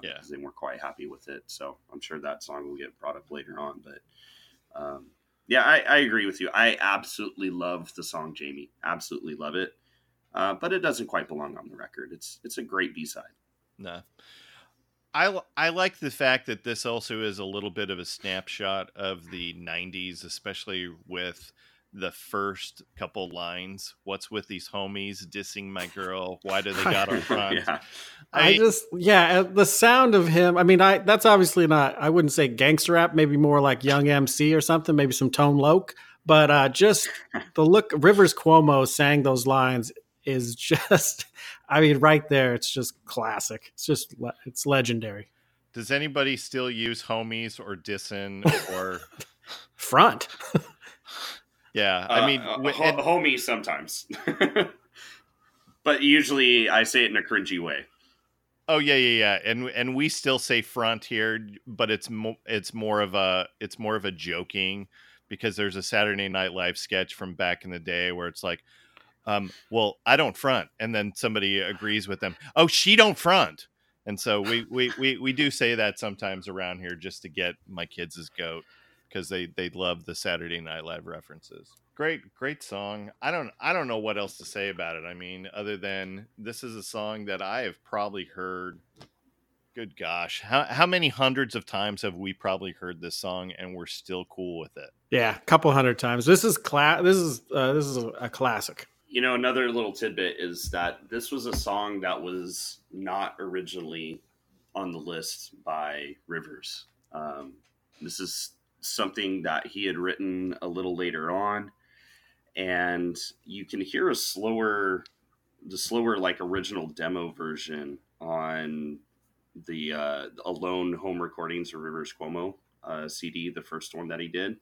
Yeah. because they weren't quite happy with it. So I'm sure that song will get brought up later on. But um, yeah, I, I agree with you. I absolutely love the song Jamie. Absolutely love it. Uh, but it doesn't quite belong on the record. It's it's a great B side. No. I, I like the fact that this also is a little bit of a snapshot of the 90s, especially with the first couple lines. What's with these homies dissing my girl? Why do they *laughs* got on front? yeah, I, just yeah, uh, the sound of him. I mean, I that's obviously not. I wouldn't say gangster rap. Maybe more like Young MC or something. Maybe some Tone Loc. But uh, just the look Rivers Cuomo sang those lines is *laughs* just. I mean, right there, it's just classic. It's just it's legendary. Does anybody still use homies or dissin or *laughs* Front. Yeah? I mean, Uh, ho- and- homie sometimes, *laughs* but usually I say it in a cringy way. Oh yeah, yeah, yeah, and and we still say front here, but it's mo- it's more of a it's more of a joking because there's a Saturday Night Live sketch from back in the day where it's like, um, well, I don't front, and then somebody agrees with them. Oh, she don't front, and so we we we we do say that sometimes around here just to get my kids' as goat because they they love the Saturday Night Live references. Great, great song. I don't I don't know what else to say about it. I mean, other than this is a song that I have probably heard. Good gosh, how how many hundreds of times have we probably heard this song and we're still cool with it? Yeah, a couple hundred times. This is cla- This is uh, this is a, a classic. You know, another little tidbit is that this was a song that was not originally on the list by Rivers. Um, this is something that he had written a little later on, and you can hear a slower, the slower like original demo version on the uh, Alone home recordings of Rivers Cuomo uh, CD, the first one that he did,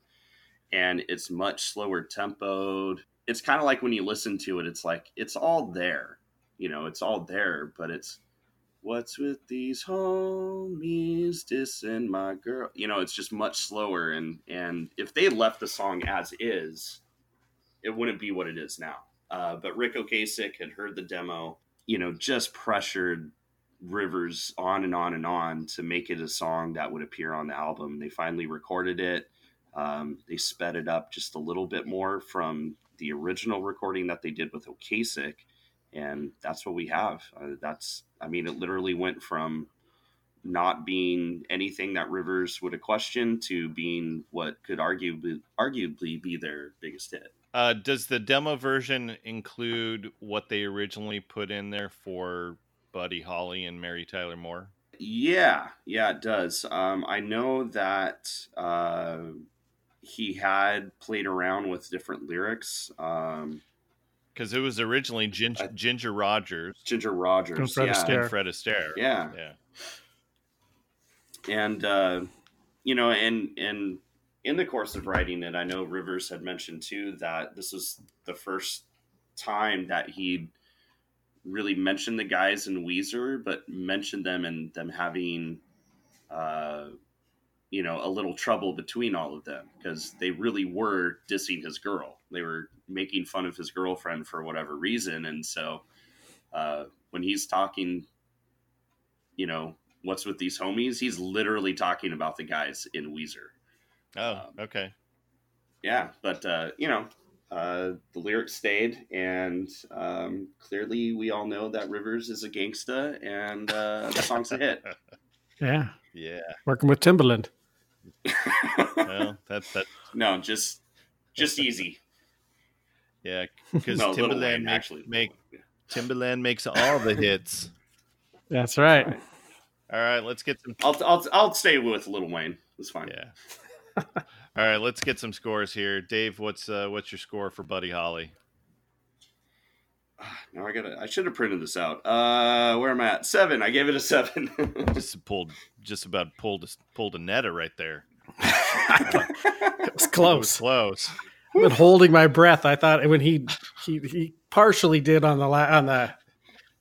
and it's much slower tempoed. It's kind of like when you listen to it, it's like it's all there, you know, it's all there, but it's what's with these homies dissing my girl, you know, it's just much slower, and and if they left the song as is, it wouldn't be what it is now. Uh, but Ric Ocasek had heard the demo, you know, just pressured Rivers on and on and on to make it a song that would appear on the album. They finally recorded it. Um, they sped it up just a little bit more from the original recording that they did with Ocasek, and that's what we have. Uh, that's, I mean, it literally went from not being anything that Rivers would have questioned to being what could arguably arguably be their biggest hit. Uh, does the demo version include what they originally put in there for Buddy Holly and Mary Tyler Moore? Yeah, yeah, it does. Um, I know that uh, he had played around with different lyrics. Um, Because it was originally Gin- I- Ginger Rogers Ginger Rogers, And Fred yeah, Astaire. and Fred Astaire. yeah, yeah. and uh, you know, and and in the course of writing it, I know Rivers had mentioned too that this was the first time that he'd really mentioned the guys in Weezer, but mentioned them and them having, uh, you know, a little trouble between all of them because they really were dissing his girl. They were making fun of his girlfriend for whatever reason, and so uh, when he's talking, you know, what's with these homies, he's literally talking about the guys in Weezer. Oh, Um, okay. Yeah, but uh, you know, uh, the lyrics stayed, and um, clearly we all know that Rivers is a gangsta, and uh, the song's a hit. *laughs* Yeah, Yeah. working with Timbaland. *laughs* Well, that's that. no, just just easy. Yeah, because No, Timbaland Wayne, make, actually. make Timbaland makes all the hits. That's right. Right. All right, let's get some. I'll I'll I'll stay with Little Wayne. It's fine. Yeah. all right, let's get some scores here. Dave, what's uh, what's your score for Buddy Holly? *sighs* Now I gotta. I should have printed this out. Uh, where am I at? Seven. I gave it a seven. *laughs* Just pulled, just about pulled a, pulled a netta right there. It was It was close. close. I've been holding my breath. I thought when he he, he partially did on the la- on the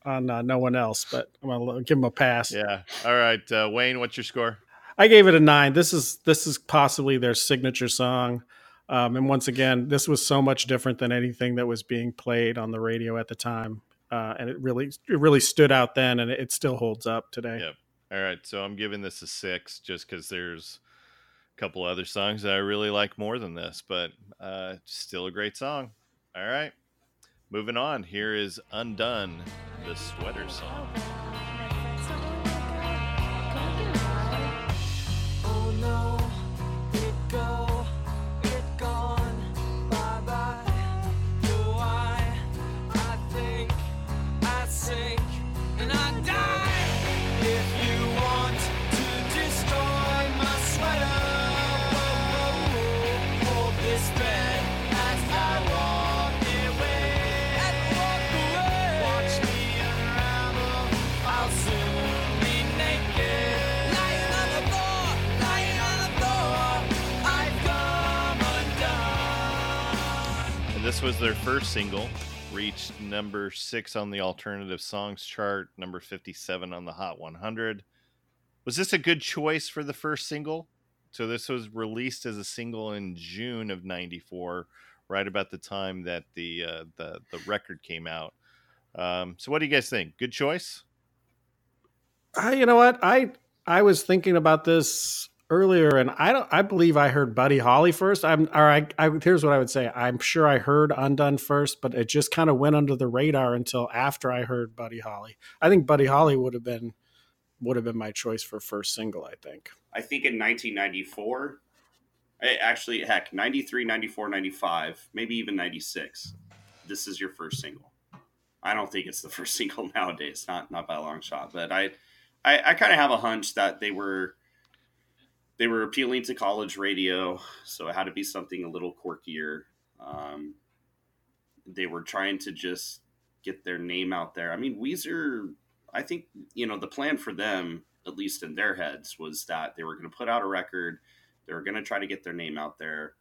on uh, no one else, but I'm gonna give him a pass. Yeah. All right, uh, Wayne, what's your score? I gave it a nine. This is this is possibly their signature song. Um, and once again, this was so much different than anything that was being played on the radio at the time, uh, and it really it really stood out then, and it still holds up today. Yep. All right, so I'm giving this a six just because there's a couple other songs that I really like more than this, but uh, still a great song. All right, moving on. Here is Undone, the sweater song. This was their first single, reached number six on the alternative songs chart, number 57 on the Hot 100. Was this a good choice for the first single? So, this was released as a single in June of 94, right about the time that the, uh, the, the record came out. Um, so, what do you guys think? Good choice? I, you know what? I I was thinking about this earlier, and I don't. I believe I heard Buddy Holly first. I'm. All right. I, here's what I would say. I'm sure I heard Undone first, but it just kind of went under the radar until after I heard Buddy Holly. I think Buddy Holly would have been would have been my choice for first single. I think. I think in 1994, eh, actually, heck, 93, 94, 95, maybe even 96. This is your first single. I don't think it's the *laughs* first single nowadays, not not by a long shot. But I, I, I kind of have a hunch that they were they were appealing to college radio, so it had to be something a little quirkier. Um, they were trying to just get their name out there. I mean, Weezer, I think, you know, the plan for them, at least in their heads, was that they were going to put out a record, they were going to try to get their name out there,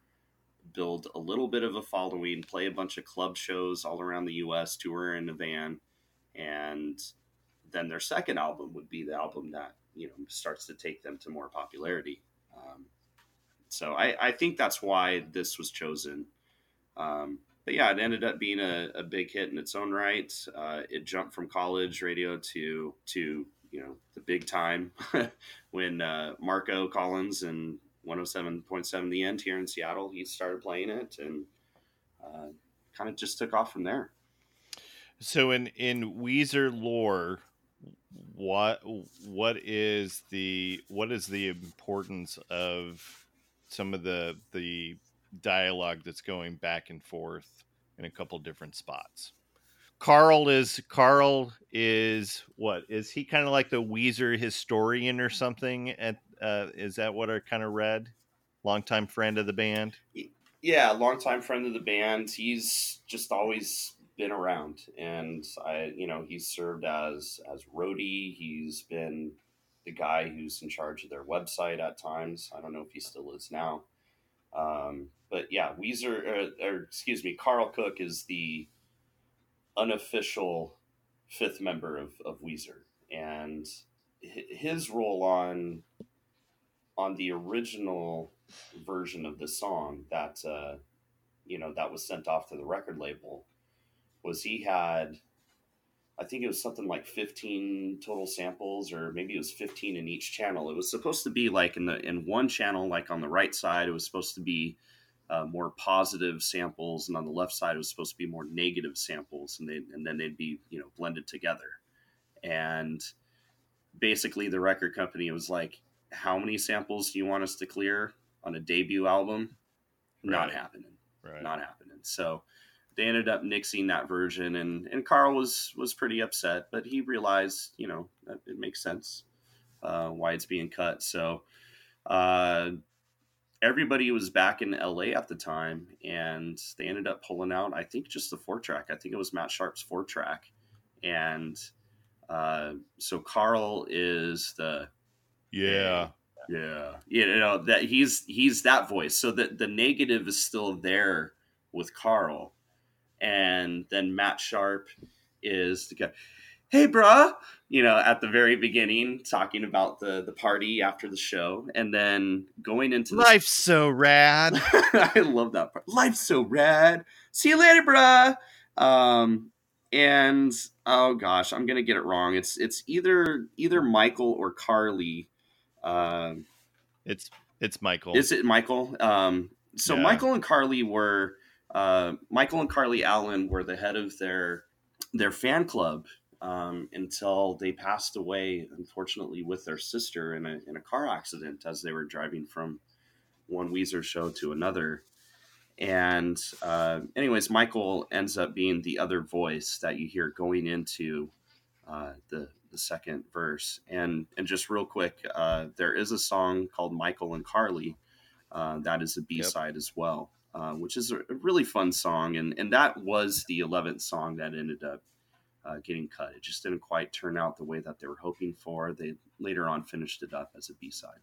build a little bit of a following, play a bunch of club shows all around the US, tour in a van, and then their second album would be the album that, you know, starts to take them to more popularity. Um, so I, I, think that's why this was chosen. Um, but yeah, it ended up being a, a, big hit in its own right. Uh, it jumped from college radio to to you know the big time *laughs* when uh, Marco Collins and 107.7 The End here in Seattle, he started playing it and uh, kind of just took off from there. So in in Weezer lore, what what is the what is the importance of some of the the dialogue that's going back and forth in a couple different spots. Karl is Karl is what is he kind of like the Weezer historian or something? At uh, is that what I kind of read? Longtime friend of the band. Yeah, longtime friend of the band. He's just always been around, and I, you know, he's served as as roadie. He's been the guy who's in charge of their website at times. I don't know if he still is now. Um, but yeah, Weezer, or, or, excuse me, Karl Koch is the unofficial fifth member of, of Weezer, and his role on on the original version of the song that uh, you know that was sent off to the record label was he had I think it was something like 15 total samples, or maybe it was 15 in each channel. It was supposed to be like in the in one channel, like on the right side, it was supposed to be uh, more positive samples, and on the left side, it was supposed to be more negative samples, and they and then they'd be you know blended together. And basically, the record company was like, "How many samples do you want us to clear on a debut album? Right. Not happening. Right. Not happening." So they ended up nixing that version and and Karl was was pretty upset but he realized you know that it makes sense uh, why it's being cut. So uh, everybody was back in LA at the time and they ended up pulling out I think just the four track. I think it was Matt Sharp's four track. And uh, so Karl is the yeah. Yeah. You know that he's he's that voice. So that the negative is still there with Karl and then Matt Sharp is the guy. hey, bruh, you know, at the very beginning, talking about the the party after the show, and then going into the Life's so rad. *laughs* I love that part. Life's so rad. See you later, bruh. Um, and oh gosh, I'm gonna get it wrong. It's it's either either Mykel or Carli. Um, It's it's Mykel. is it Mykel? Um, so Yeah. Mykel and Carli were uh, Mykel and Carli Allen were the head of their their fan club um, until they passed away, unfortunately, with their sister in a in a car accident as they were driving from one Weezer show to another. And uh, anyways, Mykel ends up being the other voice that you hear going into uh, the the second verse. And and just real quick, uh, there is a song called Mykel and Carli uh, that is a B side as well, uh, which is a a really fun song. And and that was the eleventh song that ended up uh, getting cut. It just didn't quite turn out the way that they were hoping for. They later on finished it up as a B side.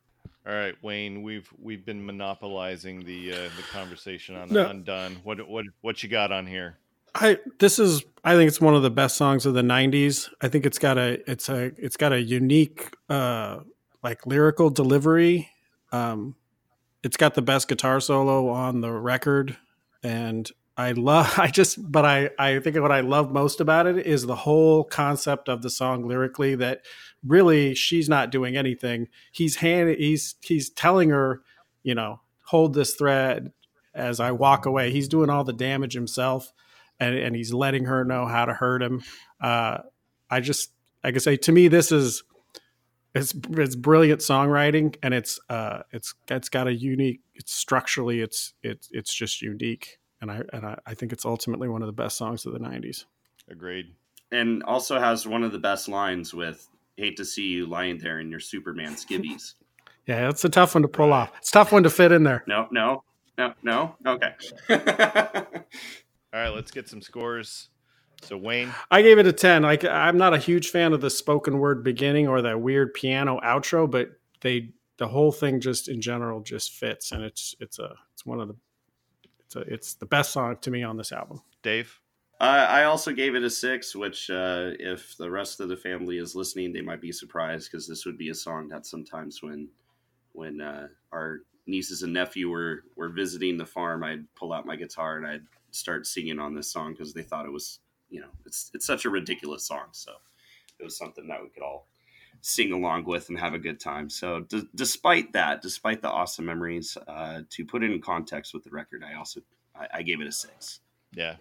All right, Wayne, we've we've been monopolizing the uh, the conversation on No. Undone. What what what you got on here? I this is I think it's one of the best songs of the '90s. I think it's got a it's a it's got a unique uh like lyrical delivery. Um, it's got the best guitar solo on the record, and I love. *laughs* I just but I I think what I love most about it is the whole concept of the song lyrically. That really she's not doing anything. He's hand he's he's telling her, you know, hold this thread as I walk away. He's doing all the damage himself and, and he's letting her know how to hurt him. Uh, I just, like I say to me, this is it's it's brilliant songwriting, and it's uh, it's it's got a unique. It's structurally, it's it's it's just unique, and I and I, I think it's ultimately one of the best songs of the '90s. Agreed. And also has one of the best lines with "Hate to see you lying there in your Superman skivvies." *laughs* Yeah, it's a tough one to pull off. It's a tough one to fit in there. no, no, no, no. Okay. *laughs* All right, let's get some scores. So Wayne, I gave it a 10. Like I'm not a huge fan of the spoken word beginning or that weird piano outro, but they the whole thing just in general just fits and it's it's a it's one of the it's a, it's the best song to me on this album. Dave. Uh, I also gave it a six, which, uh, if the rest of the family is listening, they might be surprised because this would be a song that sometimes when when uh, our nieces and nephew were were visiting the farm, I'd pull out my guitar and I'd start singing on this song because they thought it was, you know, it's it's such a ridiculous song. So it was something that we could all sing along with and have a good time. So d- despite that, despite the awesome memories, uh, to put it in context with the record, I also I, I gave it a six. Yeah,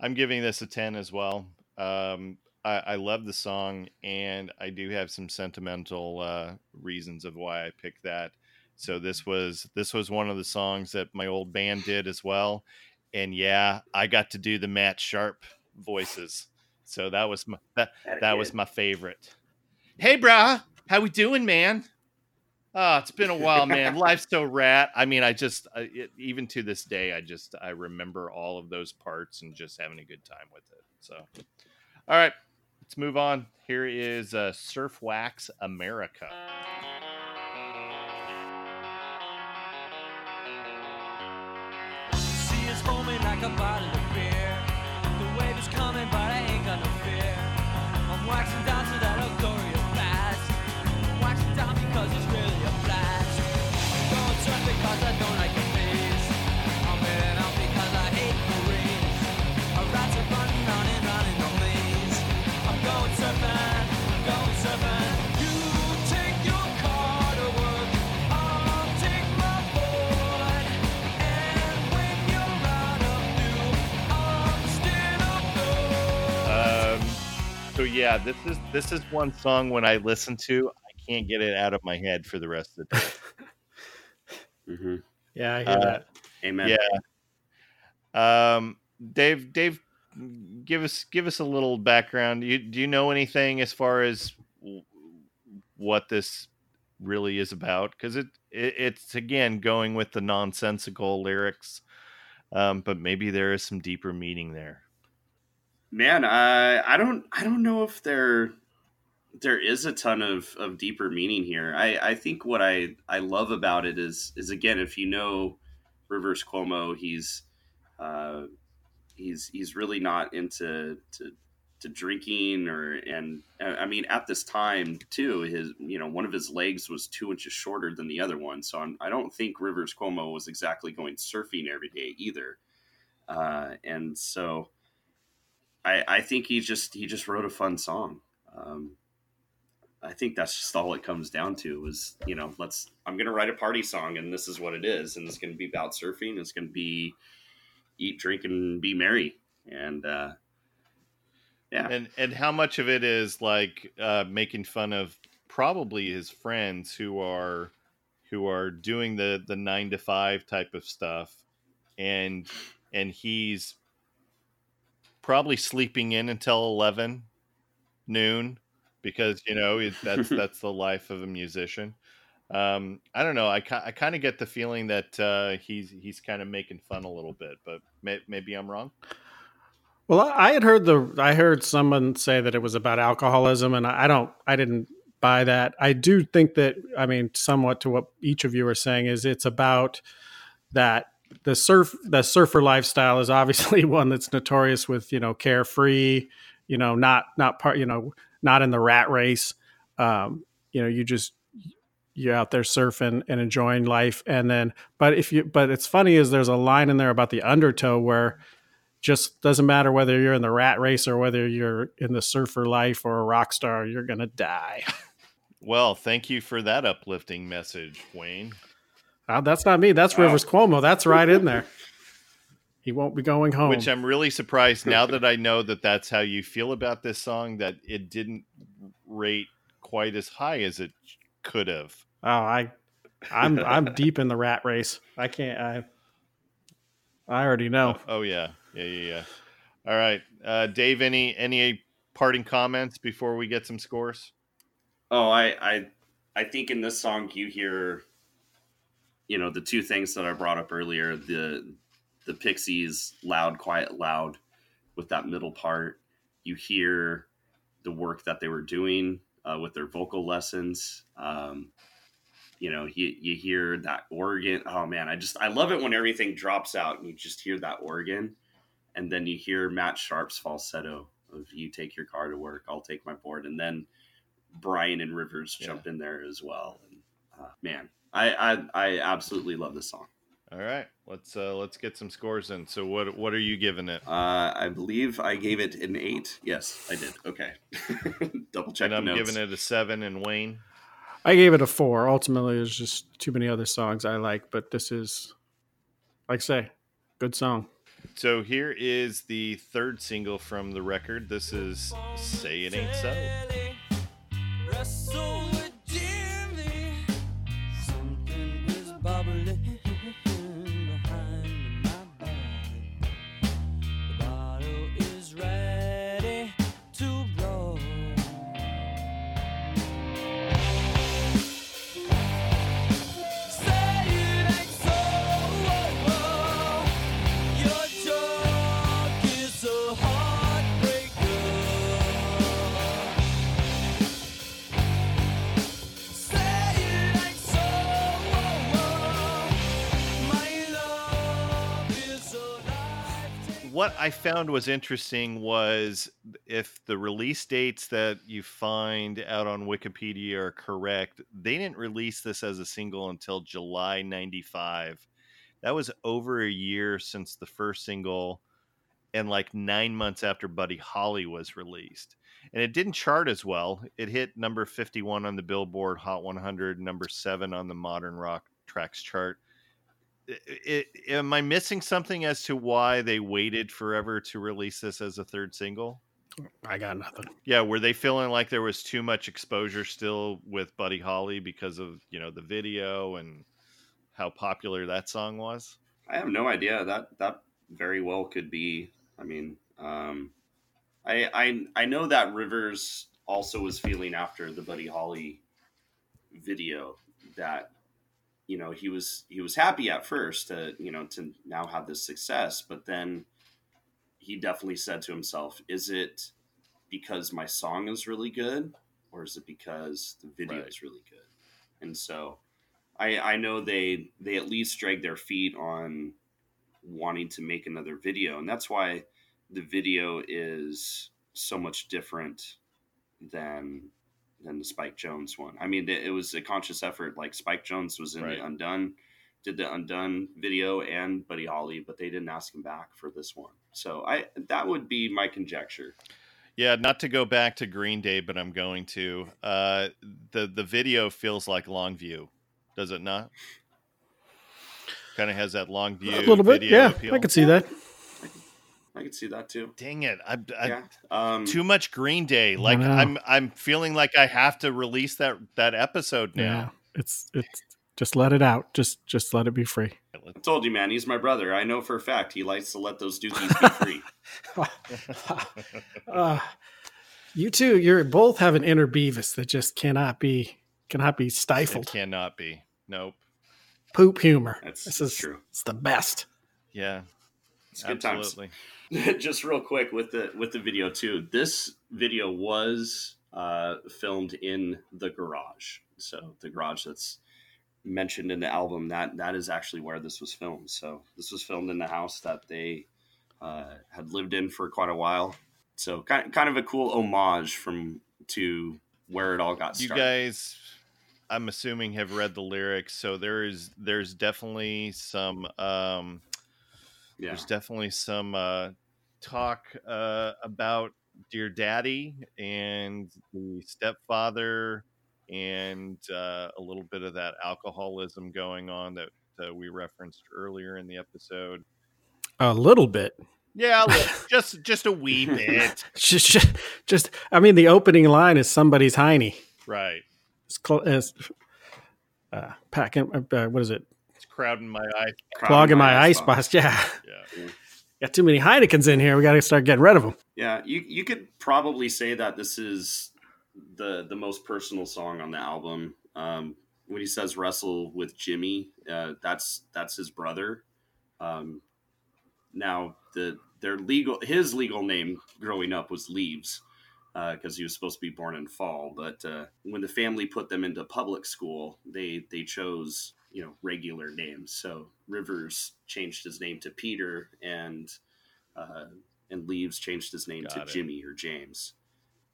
I'm giving this a ten as well. Um, I, I love the song, and I do have some sentimental uh, reasons of why I picked that. So this was this was one of the songs that my old band did as well, and yeah, I got to do the Matt Sharp voices. So that was my that, that was my favorite. Hey, brah, how we doing, man? Oh, it's been a while, man. *laughs* Life's so rat. I mean, I just I, it, even to this day, I just I remember all of those parts and just having a good time with it. So, all right, let's move on. Here is uh, Surf Wax America. Sea Um, yeah, this is this is one song when I listen to, I can't get it out of my head for the rest of the day. Mm-hmm. Yeah, I hear Uh, that. Amen. Yeah. Um, Dave, Dave, give us give us a little background. You do you know anything as far as what this really is about? Because it, it it's again going with the nonsensical lyrics, um, but maybe there is some deeper meaning there. man I i don't i don't know if there there is a ton of of deeper meaning here. I i think what i i love about it is is again if you know rivers cuomo he's uh he's he's really not into to to drinking or and uh, I mean at this time too his you know one of his legs was two inches shorter than the other one. So I'm, I do not think Rivers Cuomo was exactly going surfing every day either. Uh, and so I I think he just he just wrote a fun song. Um, I think that's just all it comes down to was you know let's I'm gonna write a party song and this is what it is and it's gonna be about surfing it's gonna be eat drink and be merry and uh, yeah. And and how much of it is like uh, making fun of probably his friends who are who are doing the the nine to five type of stuff, and and he's probably sleeping in until eleven noon because you know it, that's *laughs* that's the life of a musician. Um, I don't know. I, I kind of get the feeling that uh, he's he's kind of making fun a little bit, but may, maybe I'm wrong. Well, I had heard the I heard someone say that it was about alcoholism, and I don't I didn't buy that. I do think that I mean, somewhat to what each of you are saying is it's about that the surf the surfer lifestyle is obviously *laughs* one that's notorious with you know carefree, you know not not part you know not in the rat race. Um, you know, you just you're out there surfing and enjoying life, and then but if you but it's funny is there's a line in there about the undertow where just doesn't matter whether you're in the rat race or whether you're in the surfer life or a rock star, you're going to die. *laughs* Well, thank you for that uplifting message, Wayne. Uh, that's not me. That's wow. Rivers Cuomo. That's right in there. *laughs* He won't be going home. Which I'm really surprised now that I know that that's how you feel about this song that it didn't rate quite as high as it could have. Oh, I I'm I'm deep in the rat race. I can't I I already know. Oh, oh yeah. Yeah, yeah, yeah. All right, uh, Dave. Any any parting comments before we get some scores? Oh, I I I think in this song you hear, you know, the two things that I brought up earlier the the Pixies loud, quiet, loud with that middle part. You hear the work that they were doing uh, with their vocal lessons. Um, you know, you, you hear that organ. Oh man, I just I love it when everything drops out and you just hear that organ and then you hear Matt Sharp's falsetto of "You take your car to work, I'll take my board," and then Brian and Rivers yeah. jump in there as well. And, uh, man, I, I I absolutely love this song. All right, let's uh, let's get some scores in. So what what are you giving it? Uh, I believe I gave it an eight. Yes, I did. Okay, *laughs* double check. And I'm giving it a seven. And Wayne, I gave it a four. Ultimately, there's just too many other songs I like, but this is, like I say, good song. So here is the third single from the record. This is Say It Ain't So. What I found was interesting was if the release dates that you find out on Wikipedia are correct, they didn't release this as a single until July 95. That was over a year since the first single and like nine months after Buddy Holly was released. And it didn't chart as well. It hit number 51 on the Billboard Hot 100, number seven on the Modern Rock Tracks chart it, am I missing something as to why they waited forever to release this as a third single? I got nothing. Yeah, were they feeling like there was too much exposure still with Buddy Holly because of you know the video and how popular that song was? I have no idea. That that very well could be. I mean, um, I I I know that Rivers also was feeling after the Buddy Holly video that you know he was he was happy at first to you know to now have this success but then he definitely said to himself is it because my song is really good or is it because the video right. is really good and so i i know they they at least drag their feet on wanting to make another video and that's why the video is so much different than than the Spike Jonze one. I mean, it, it was a conscious effort. Like Spike Jonze was in Right. the Undone, did the Undone video and Buddy Holly, but they didn't ask him back for this one. So I that would be my conjecture. Yeah, not to go back to Green Day, but I'm going to. Uh, the the video feels like Longview, does it not? Kind of has that Longview a little bit. video Yeah, appeal. I could see that. I could see that too. Dang it! I, I, yeah. Um, too much Green Day. Like. I'm I'm feeling like I have to release that that episode Yeah, now. it's it's just let it out. Just just let it be free. I told you, man, he's my brother. I know for a fact he likes to let those dookies be free. *laughs* *laughs* uh, you two, you're both have an inner Beavis that just cannot be cannot be It stifled. cannot be. Nope. Poop humor. That's- this that's is true. It's the best. Yeah. It's good times. absolutely. *laughs* just real quick with the with the video too. This video was uh filmed in the garage. So the garage that's mentioned in the album that that is actually where this was filmed. So this was filmed in the house that they uh had lived in for quite a while. So kind, kind of a cool homage from to where it all got You guys, I'm assuming have read the lyrics, so there is there's definitely some um yeah there's definitely some uh talk uh about dear daddy and the stepfather and uh, a little bit of that alcoholism going on that uh, we referenced earlier in the episode A little bit. yeah little- *laughs* just just a wee bit *laughs* Just, just, just I mean, the opening line is somebody's hiney. right It's cl- as uh, packing. Uh, what is it? It's crowding my eye Clogging my ice box. Yeah, *laughs* yeah *laughs* got too many Heinekens in here. We got to start getting rid of them. Yeah, you you could probably say that this is the the most personal song on the album. Um, when he says "wrestle with Jimmy," uh, that's that's his brother. Um, now the their legal his legal name growing up was Leaves because he was supposed to be born in fall. But uh, when the family put them into public school, they they chose you know regular names. So Rivers changed his name to Peter, and uh, and Leaves changed his name Got to it. Jimmy or James.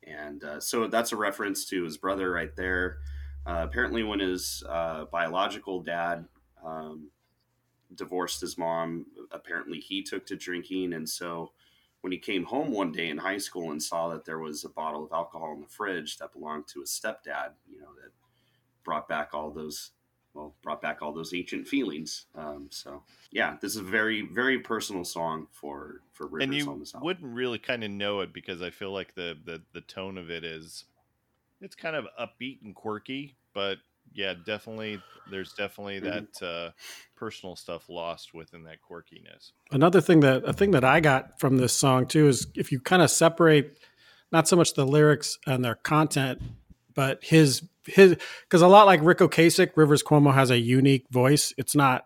And uh, so that's a reference to his brother right there. Uh, apparently, when his uh, biological dad um, divorced his mom, apparently he took to drinking. And so when he came home one day in high school and saw that there was a bottle of alcohol in the fridge that belonged to his stepdad, you know, that brought back all those, well, brought back all those ancient feelings. Um, so yeah, this is a very, very personal song for, for Rivers and you on this album. wouldn't really kind of know it because I feel like the, the the tone of it is it's kind of upbeat and quirky, but yeah, definitely there's definitely Mhm. that uh, personal stuff lost within that quirkiness. Another thing that a thing that I got from this song too is if you kind of separate not so much the lyrics and their content, but his his because a lot like Ric Ocasek, Rivers Cuomo has a unique voice. It's not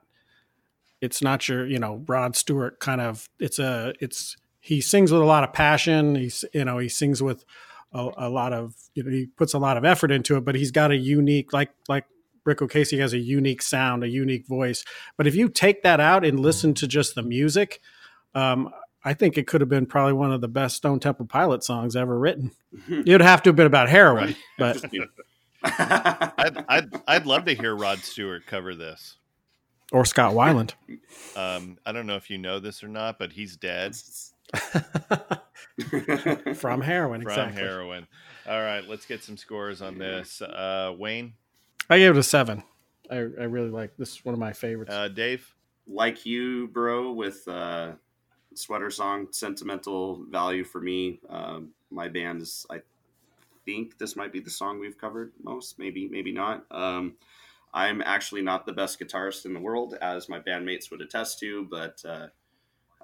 it's not your you know Rod Stewart kind of. It's a it's he sings with a lot of passion. He's you know he sings with a, a lot of you know he puts a lot of effort into it, but he's got a unique like like Ric Ocasek has a unique sound, a unique voice. But if you take that out and listen to just the music, um, I think it could have been probably one of the best Stone Temple Pilot songs ever written. It'd have to have been about heroin, Right. *laughs* but *laughs* I'd, I'd I'd love to hear Rod Stewart cover this. or Scott Weiland. *laughs* Um, I don't know if you know this or not, but he's dead From heroin, from exactly. heroin. All right, let's get some scores on this. Uh, Wayne, I gave it a seven. I, I really like this. Is one of my favorites. uh, Dave, like you, bro, with uh, sweater song, sentimental value for me. Um, my band is, I think this might be the song we've covered most. Maybe, maybe not. Um, I'm actually not the best guitarist in the world, as my bandmates would attest to, but uh,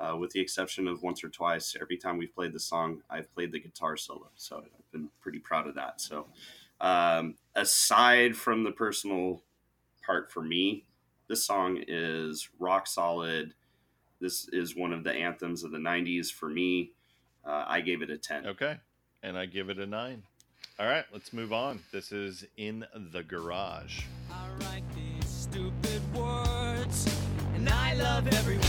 uh, with the exception of once or twice, every time we've played the song, I've played the guitar solo. So I've been pretty proud of that. So, um, aside from the personal part for me, this song is rock solid. This is one of the anthems of the 90s for me. Uh, I gave it a 10. okay, and I give it a nine. All right, let's move on. This is in the garage. I write these stupid words, and I love everyone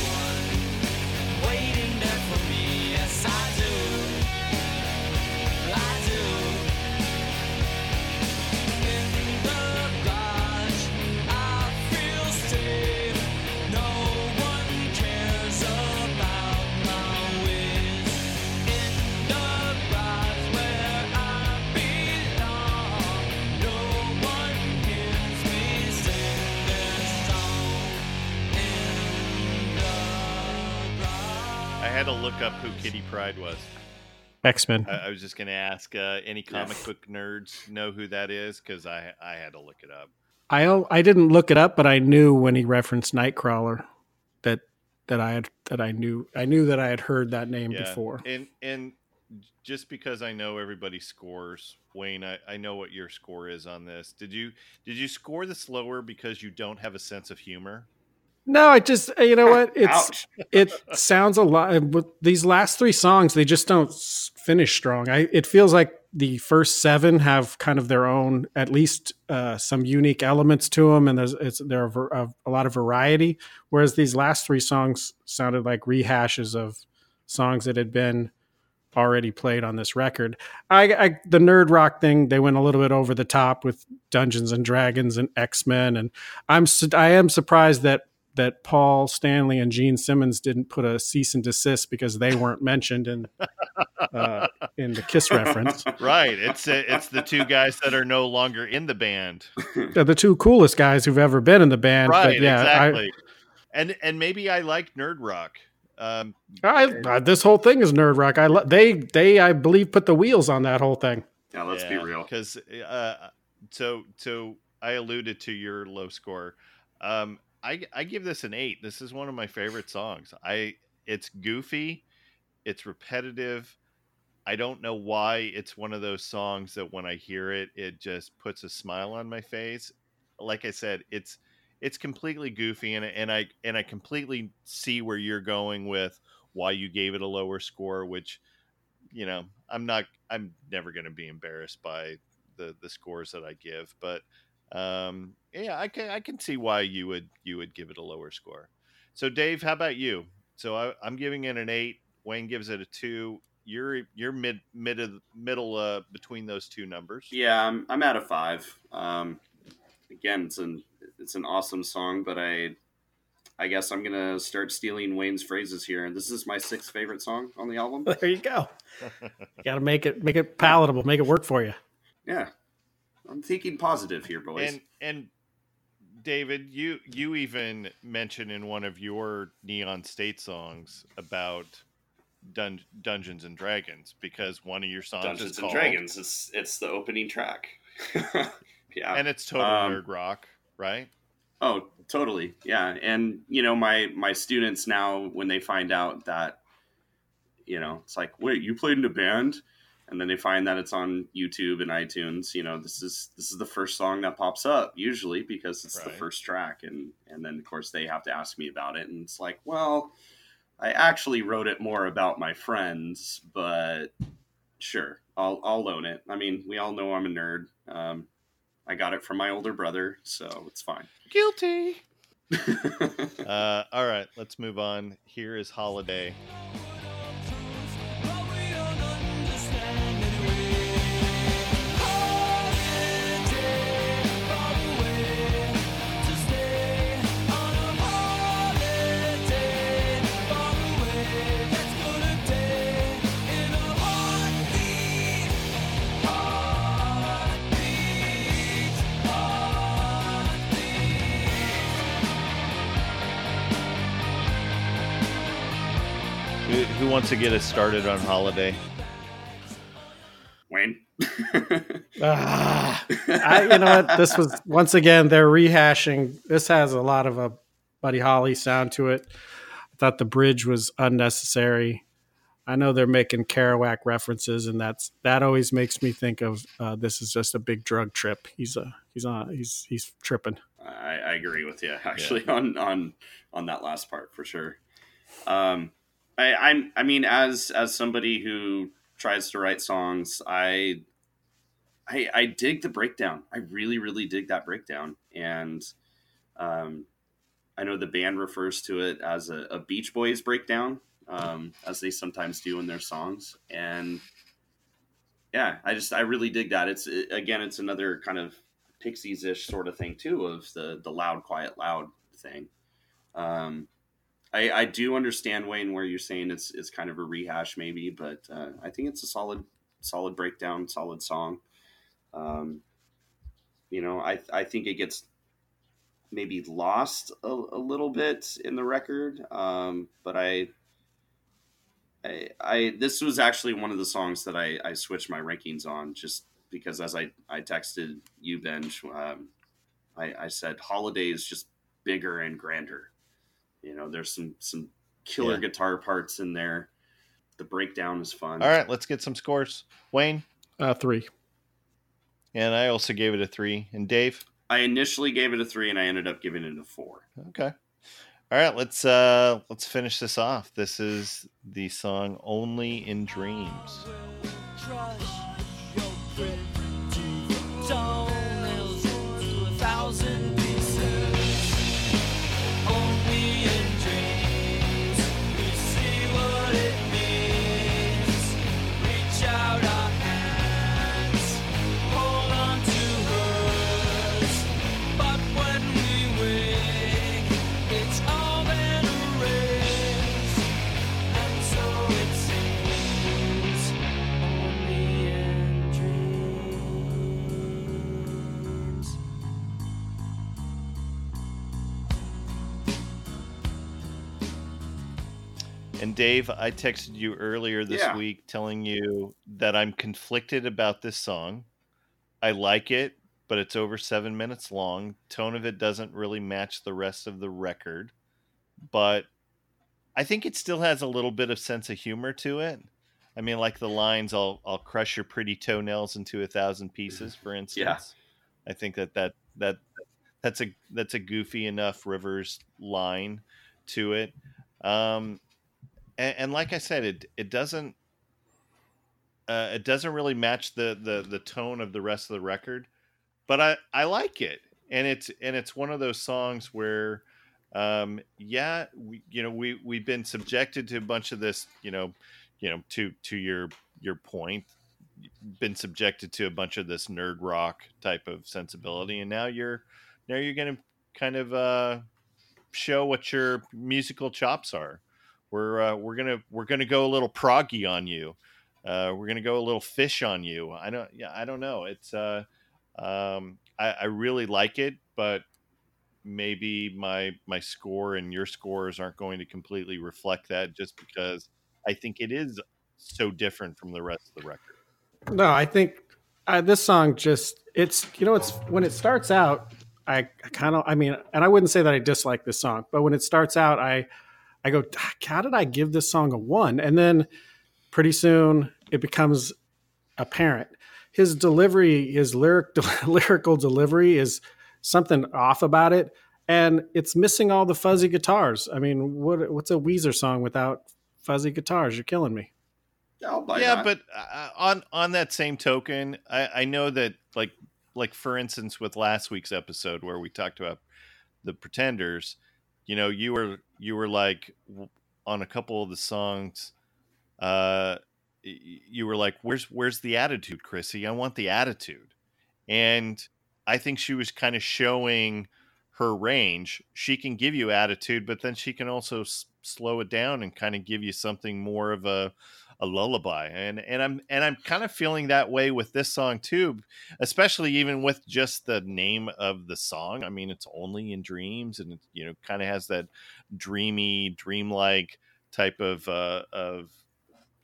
look up who Kitty Pryde was. X Men. I, I was just going to ask uh, any comic book nerds know who that is because I I had to look it up. I I didn't look it up, but I knew when he referenced Nightcrawler that that I had that I knew I knew that I had heard that name Yeah, before. and and just because I know everybody scores, Wayne, I, I know what your score is on this. Did you did you score this lower because you don't have a sense of humor? No, I just you know what *laughs* it's *laughs* it sounds a lot. These last three songs, they just don't finish strong. I it feels like the first seven have kind of their own, at least uh, some unique elements to them, and there's it's there are a, a lot of variety. Whereas these last three songs sounded like rehashes of songs that had been already played on this record. I, I the nerd rock thing they went a little bit over the top with Dungeons and Dragons and X Men, and I'm I am surprised that that Paul Stanley and Gene Simmons didn't put a cease and desist because they weren't mentioned in *laughs* uh, in the Kiss reference. Right. It's it's the two guys that are no longer in the band. They're *laughs* the two coolest guys who've ever been in the band. right. but yeah, I- and and maybe I like nerd rock. Um, I, uh, this whole thing is nerd rock. I lo- they they I believe put the wheels on that whole thing. Yeah, let's be real. Because uh, so so I alluded to your low score. Um, I I give this an eight. This is one of my favorite songs. I it's goofy, it's repetitive. I don't know why it's one of those songs that when I hear it, it just puts a smile on my face. Like I said, it's it's completely goofy, and and I and I completely see where you're going with why you gave it a lower score, which you know i'm not i'm never going to be embarrassed by the the scores that i give but um yeah i can i can see why you would you would give it a lower score so dave how about you so I, i'm giving it an eight wayne gives it a two you're you're mid mid of, middle uh between those two numbers Yeah, I'm, I'm at a five. Um, again, it's an it's an awesome song, but I I guess I'm gonna start stealing Wayne's phrases here. And this is my sixth favorite song on the album. There you go. *laughs* Got to make it make it palatable, make it work for you. Yeah, I'm thinking positive here, boys. and and david you you even mentioned in one of your neon state songs about Dun- dungeons and dragons because one of your songs Dungeons is and called, Dragons. It's it's the opening track. *laughs* yeah. and it's total Um, nerd rock right Oh, totally. Yeah. And you know, my my students now when they find out that you know, it's like, "Wait, you played in a band?" And then they find that it's on YouTube and iTunes, you know, this is this is the first song that pops up usually because it's the first track and and then of course they have to ask me about it and it's like, "Well, I actually wrote it more about my friends, but sure, I'll I'll loan it. I mean, we all know I'm a nerd. Um I got it from my older brother, so it's fine. guilty *laughs* uh all right let's move on here is holiday who, who wants to get us started on holiday Wayne. *laughs* Ah, I, you know what? This was once again they're rehashing. This has a lot of a Buddy Holly sound to it. I thought the bridge was unnecessary. I know they're making Kerouac references, and that's that always makes me think of uh, this is just a big drug trip. He's a he's on he's he's tripping. I, I agree with you actually on on on that last part for sure. Um, I I'm I mean as as somebody who tries to write songs, I I I dig the breakdown. I really really dig that breakdown, and um, I know the band refers to it as a, a Beach Boys breakdown, um, as they sometimes do in their songs, and yeah, I just I really dig that. It's it, again, it's another kind of Pixies ish sort of thing too, of the the loud, quiet, loud thing. Um, I, I do understand Wayne where you're saying it's it's kind of a rehash maybe, but uh, I think it's a solid solid breakdown, solid song. Um, you know, I I think it gets maybe lost a, a little bit in the record, um, but I I, I this was actually one of the songs that I, I switched my rankings on just because as I, I texted you bench um, I, I said holiday is just bigger and grander you know there's some some killer Yeah. guitar parts in there the breakdown is fun All right, let's get some scores. Wayne, Uh, three. and I also gave it a three. And Dave, I initially gave it a three and I ended up giving it a four okay. All right, let's uh let's finish this off. This is the song "Only in Dreams." Dave, I texted you earlier this Yeah. week telling you that I'm conflicted about this song. I like it, but it's over seven minutes long. Tone of it doesn't really match the rest of the record, but I think it still has a little bit of sense of humor to it. I mean, like the lines, "I'll I'll crush your pretty toenails into a thousand pieces," for instance. Yeah. I think that that that that's a that's a goofy enough Rivers line to it. Um, and, and like I said, it it doesn't uh, it doesn't really match the, the the tone of the rest of the record, but I I like it, and it's and it's one of those songs where, um, yeah, we, you know we we've been subjected to a bunch of this, you know, you know to to your your point, been subjected to a bunch of this nerd rock type of sensibility, and now you're now you're gonna kind of uh, show what your musical chops are we're uh, we're gonna we're gonna go a little proggy on you. Uh, we're gonna go a little Phish on you. I don't yeah I don't know. It's uh, um, I, I really like it, but maybe my my score and your scores aren't going to completely reflect that just because I think it is so different from the rest of the record. No, I think uh, this song just it's you know it's when it starts out I, I kind of I mean and I wouldn't say that I dislike this song but when it starts out I I go how did I give this song a 1 and then pretty soon it becomes apparent. His delivery his lyric *laughs* lyrical delivery is something off about it and it's missing all the fuzzy guitars. I mean what what's a Weezer song without fuzzy guitars? You're killing me. I'll yeah, that. but uh, on on that same token, I, I know that like like for instance with last week's episode where we talked about the Pretenders, you know, you were you were like on a couple of the songs, uh, you were like, "Where's where's the attitude, Chrissy? I want the attitude," and I think she was kind of showing her range. She can give you attitude, but then she can also s- slow it down and kind of give you something more of a a lullaby and and i'm and i'm kind of feeling that way with this song too especially even with just the name of the song. I mean it's only in dreams and it you know kind of has that dreamy dreamlike type of uh of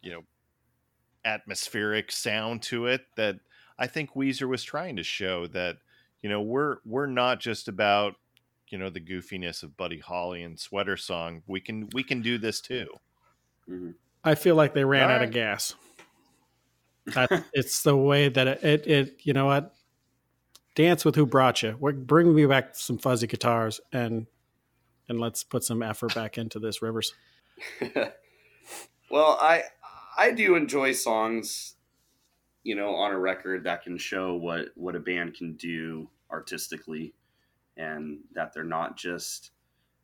you know atmospheric sound to it that i think weezer was trying to show that you know we're we're not just about you know the goofiness of buddy holly and sweater song. We can we can do this too. Mhm. I feel like they ran All out right. of gas. That, *laughs* it's the way that it, it, it, you know what? Dance with who brought you. We're, bring me back some fuzzy guitars and and let's put some effort back into this, Rivers. *laughs* well, I I do enjoy songs, you know, on a record that can show what what a band can do artistically, and that they're not just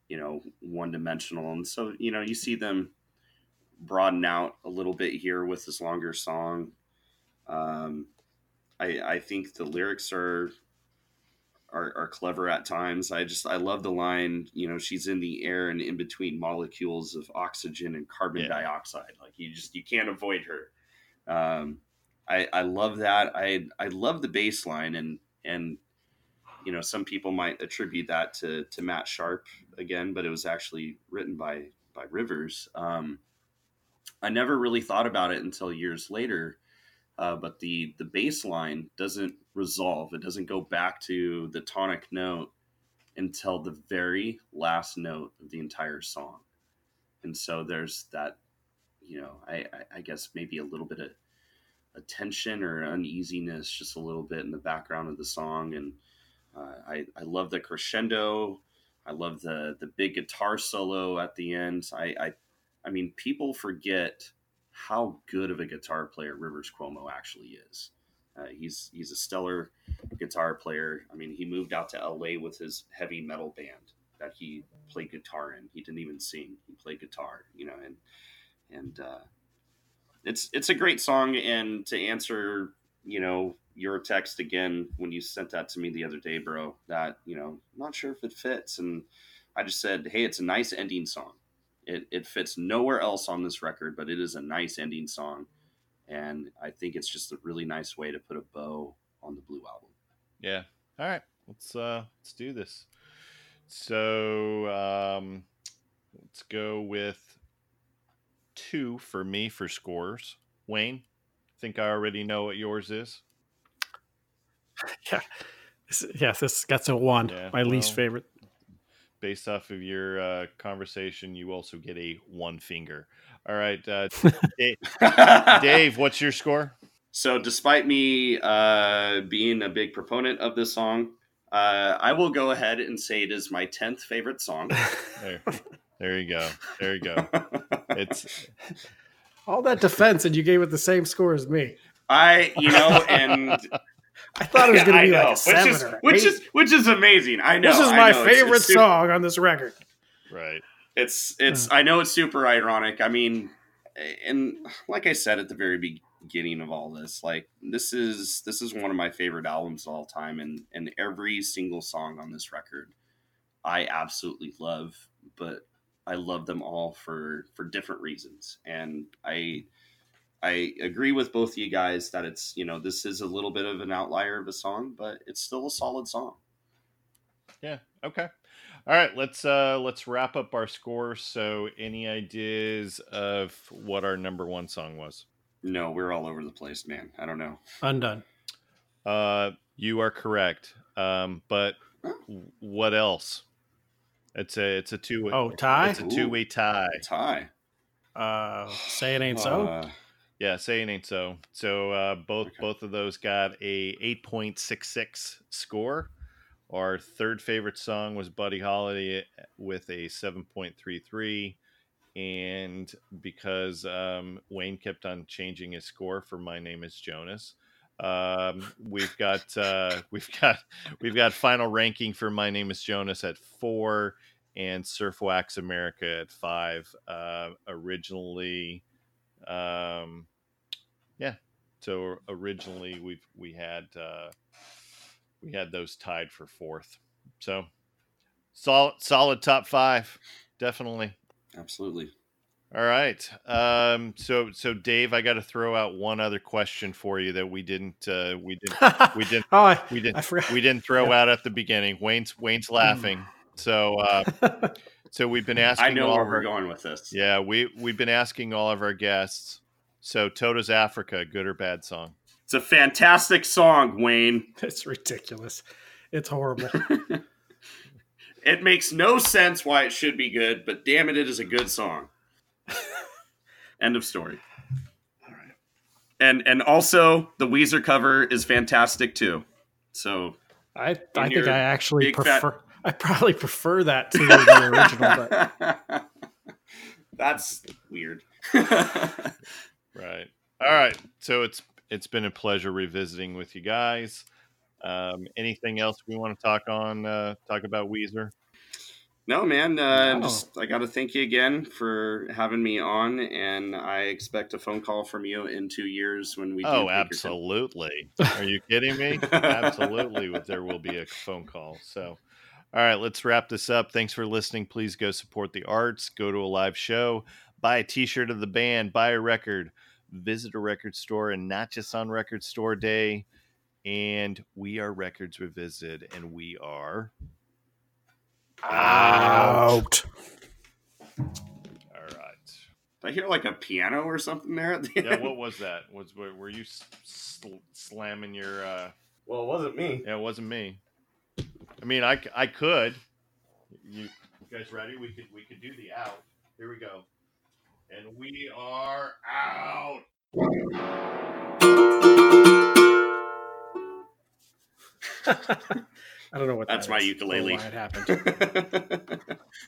you know one dimensional. And so you know you see them broaden out a little bit here with this longer song. Um, I I think the lyrics are are, are clever at times. I just I love the line. You know, she's in the air and in between molecules of oxygen and carbon Yeah. dioxide. Like you just you can't avoid her. Um, I I love that. I I love the bass line and and you know some people might attribute that to to Matt Sharp again, but it was actually written by by Rivers. Um, I never really thought about it until years later. Uh, but the the bass line doesn't resolve. It doesn't go back to the tonic note until the very last note of the entire song. And so there's that, you know, I, I, I guess maybe a little bit of a tension or uneasiness, just a little bit in the background of the song. And uh, I, I love the crescendo. I love the the big guitar solo at the end. I, I I mean, people forget how good of a guitar player Rivers Cuomo actually is. Uh, he's he's a stellar guitar player. I mean, he moved out to LA with his heavy metal band that he played guitar in. He didn't even sing; he played guitar. You know, and and uh, it's it's a great song. And to answer, you know, your text again when you sent that to me the other day, bro, that you know, I'm not sure if it fits, and I just said, hey, it's a nice ending song. It it fits nowhere else on this record, but it is a nice ending song and I think it's just a really nice way to put a bow on the Blue album. Yeah. All right. Let's uh let's do this. So um let's go with two for me for scores. Wayne, I think I already know what yours is. *laughs* Yeah. This, yes, this that's a one. Yeah, my least favorite. Based off of your uh, conversation, you also get a one finger. All right, uh, *laughs* Dave, *laughs* Dave, what's your score? So, despite me uh, being a big proponent of this song, uh, I will go ahead and say it is my tenth favorite song. There, there you go. There you go. *laughs* It's All that defense, and you gave it the same score as me. I, you know, and I thought it was *laughs* going to be know, like a seven which is or which eight. is which is amazing. I know this is my know, it's- favorite it's super- song on this record. right. It's it's. I know it's super ironic. I mean, and like I said at the very beginning of all this, like this is this is one of my favorite albums of all time, and and every single song on this record, I absolutely love. But I love them all for for different reasons, and I. I agree with both of you guys that it's you know this is a little bit of an outlier of a song, but it's still a solid song. Yeah. Okay. All right. Let's uh let's wrap up our scores. So, any ideas of what our number one song was? No, we're all over the place, man. I don't know. Undone. Uh, you are correct. Um, but w- what else? It's a it's a two Oh, tie? It's a two way tie. Tie. Uh, say it ain't so. Yeah, saying ain't so. So uh, both Okay. both of those got a eight point six six score. Our third favorite song was Buddy Holly with a seven point three three, and because um, Wayne kept on changing his score for My Name Is Jonas, um, we've got uh, *laughs* we've got we've got final ranking for My Name Is Jonas at four and Surf Wax America at five. Uh, originally, um, yeah. So originally we've we had uh, we had those tied for fourth. So solid solid top five, definitely. absolutely. All right. Um, so so Dave, I got to throw out one other question for you that we didn't uh, we didn't *laughs* we didn't oh, I, we didn't I we didn't throw Yeah. out at the beginning. Wayne's Wayne's laughing. So uh, *laughs* so we've been asking. I know all where of we're our- going with this. Yeah, we we've been asking all of our guests. So Toto's Africa, good or bad song? It's a fantastic song, Wayne. *laughs* it's ridiculous. It's horrible. *laughs* It makes no sense why it should be good, but damn it, it is a good song. *laughs* End of story. All right. And and also the Weezer cover is fantastic too. So I I think I actually big fat- prefer. I probably prefer that to the original, but that's weird. Right. All right. So it's it's been a pleasure revisiting with you guys. Um, anything else we want to talk on? Uh, talk about Weezer? No, man. Uh, No. Just I got to thank you again for having me on, and I expect a phone call from you in two years when we. Oh, Pinkerton. absolutely. *laughs* Are you kidding me? absolutely. There will be a phone call. So, all right, let's wrap this up. Thanks for listening. Please go support the arts. Go to a live show. Buy a T-shirt of the band. Buy a record. Visit a record store, and not just on Record Store Day. And we are Records Revisited, and we are out. all right. Did I hear like a piano or something there at the Yeah, end? what was that? Was were were you sl- slamming your? uh well, it wasn't me. Yeah, it wasn't me. I mean, I I could. You, you guys ready? We could we could do the out. Here we go. And we are out. *laughs* I don't know what That's that my is ukulele. Why it happened. *laughs*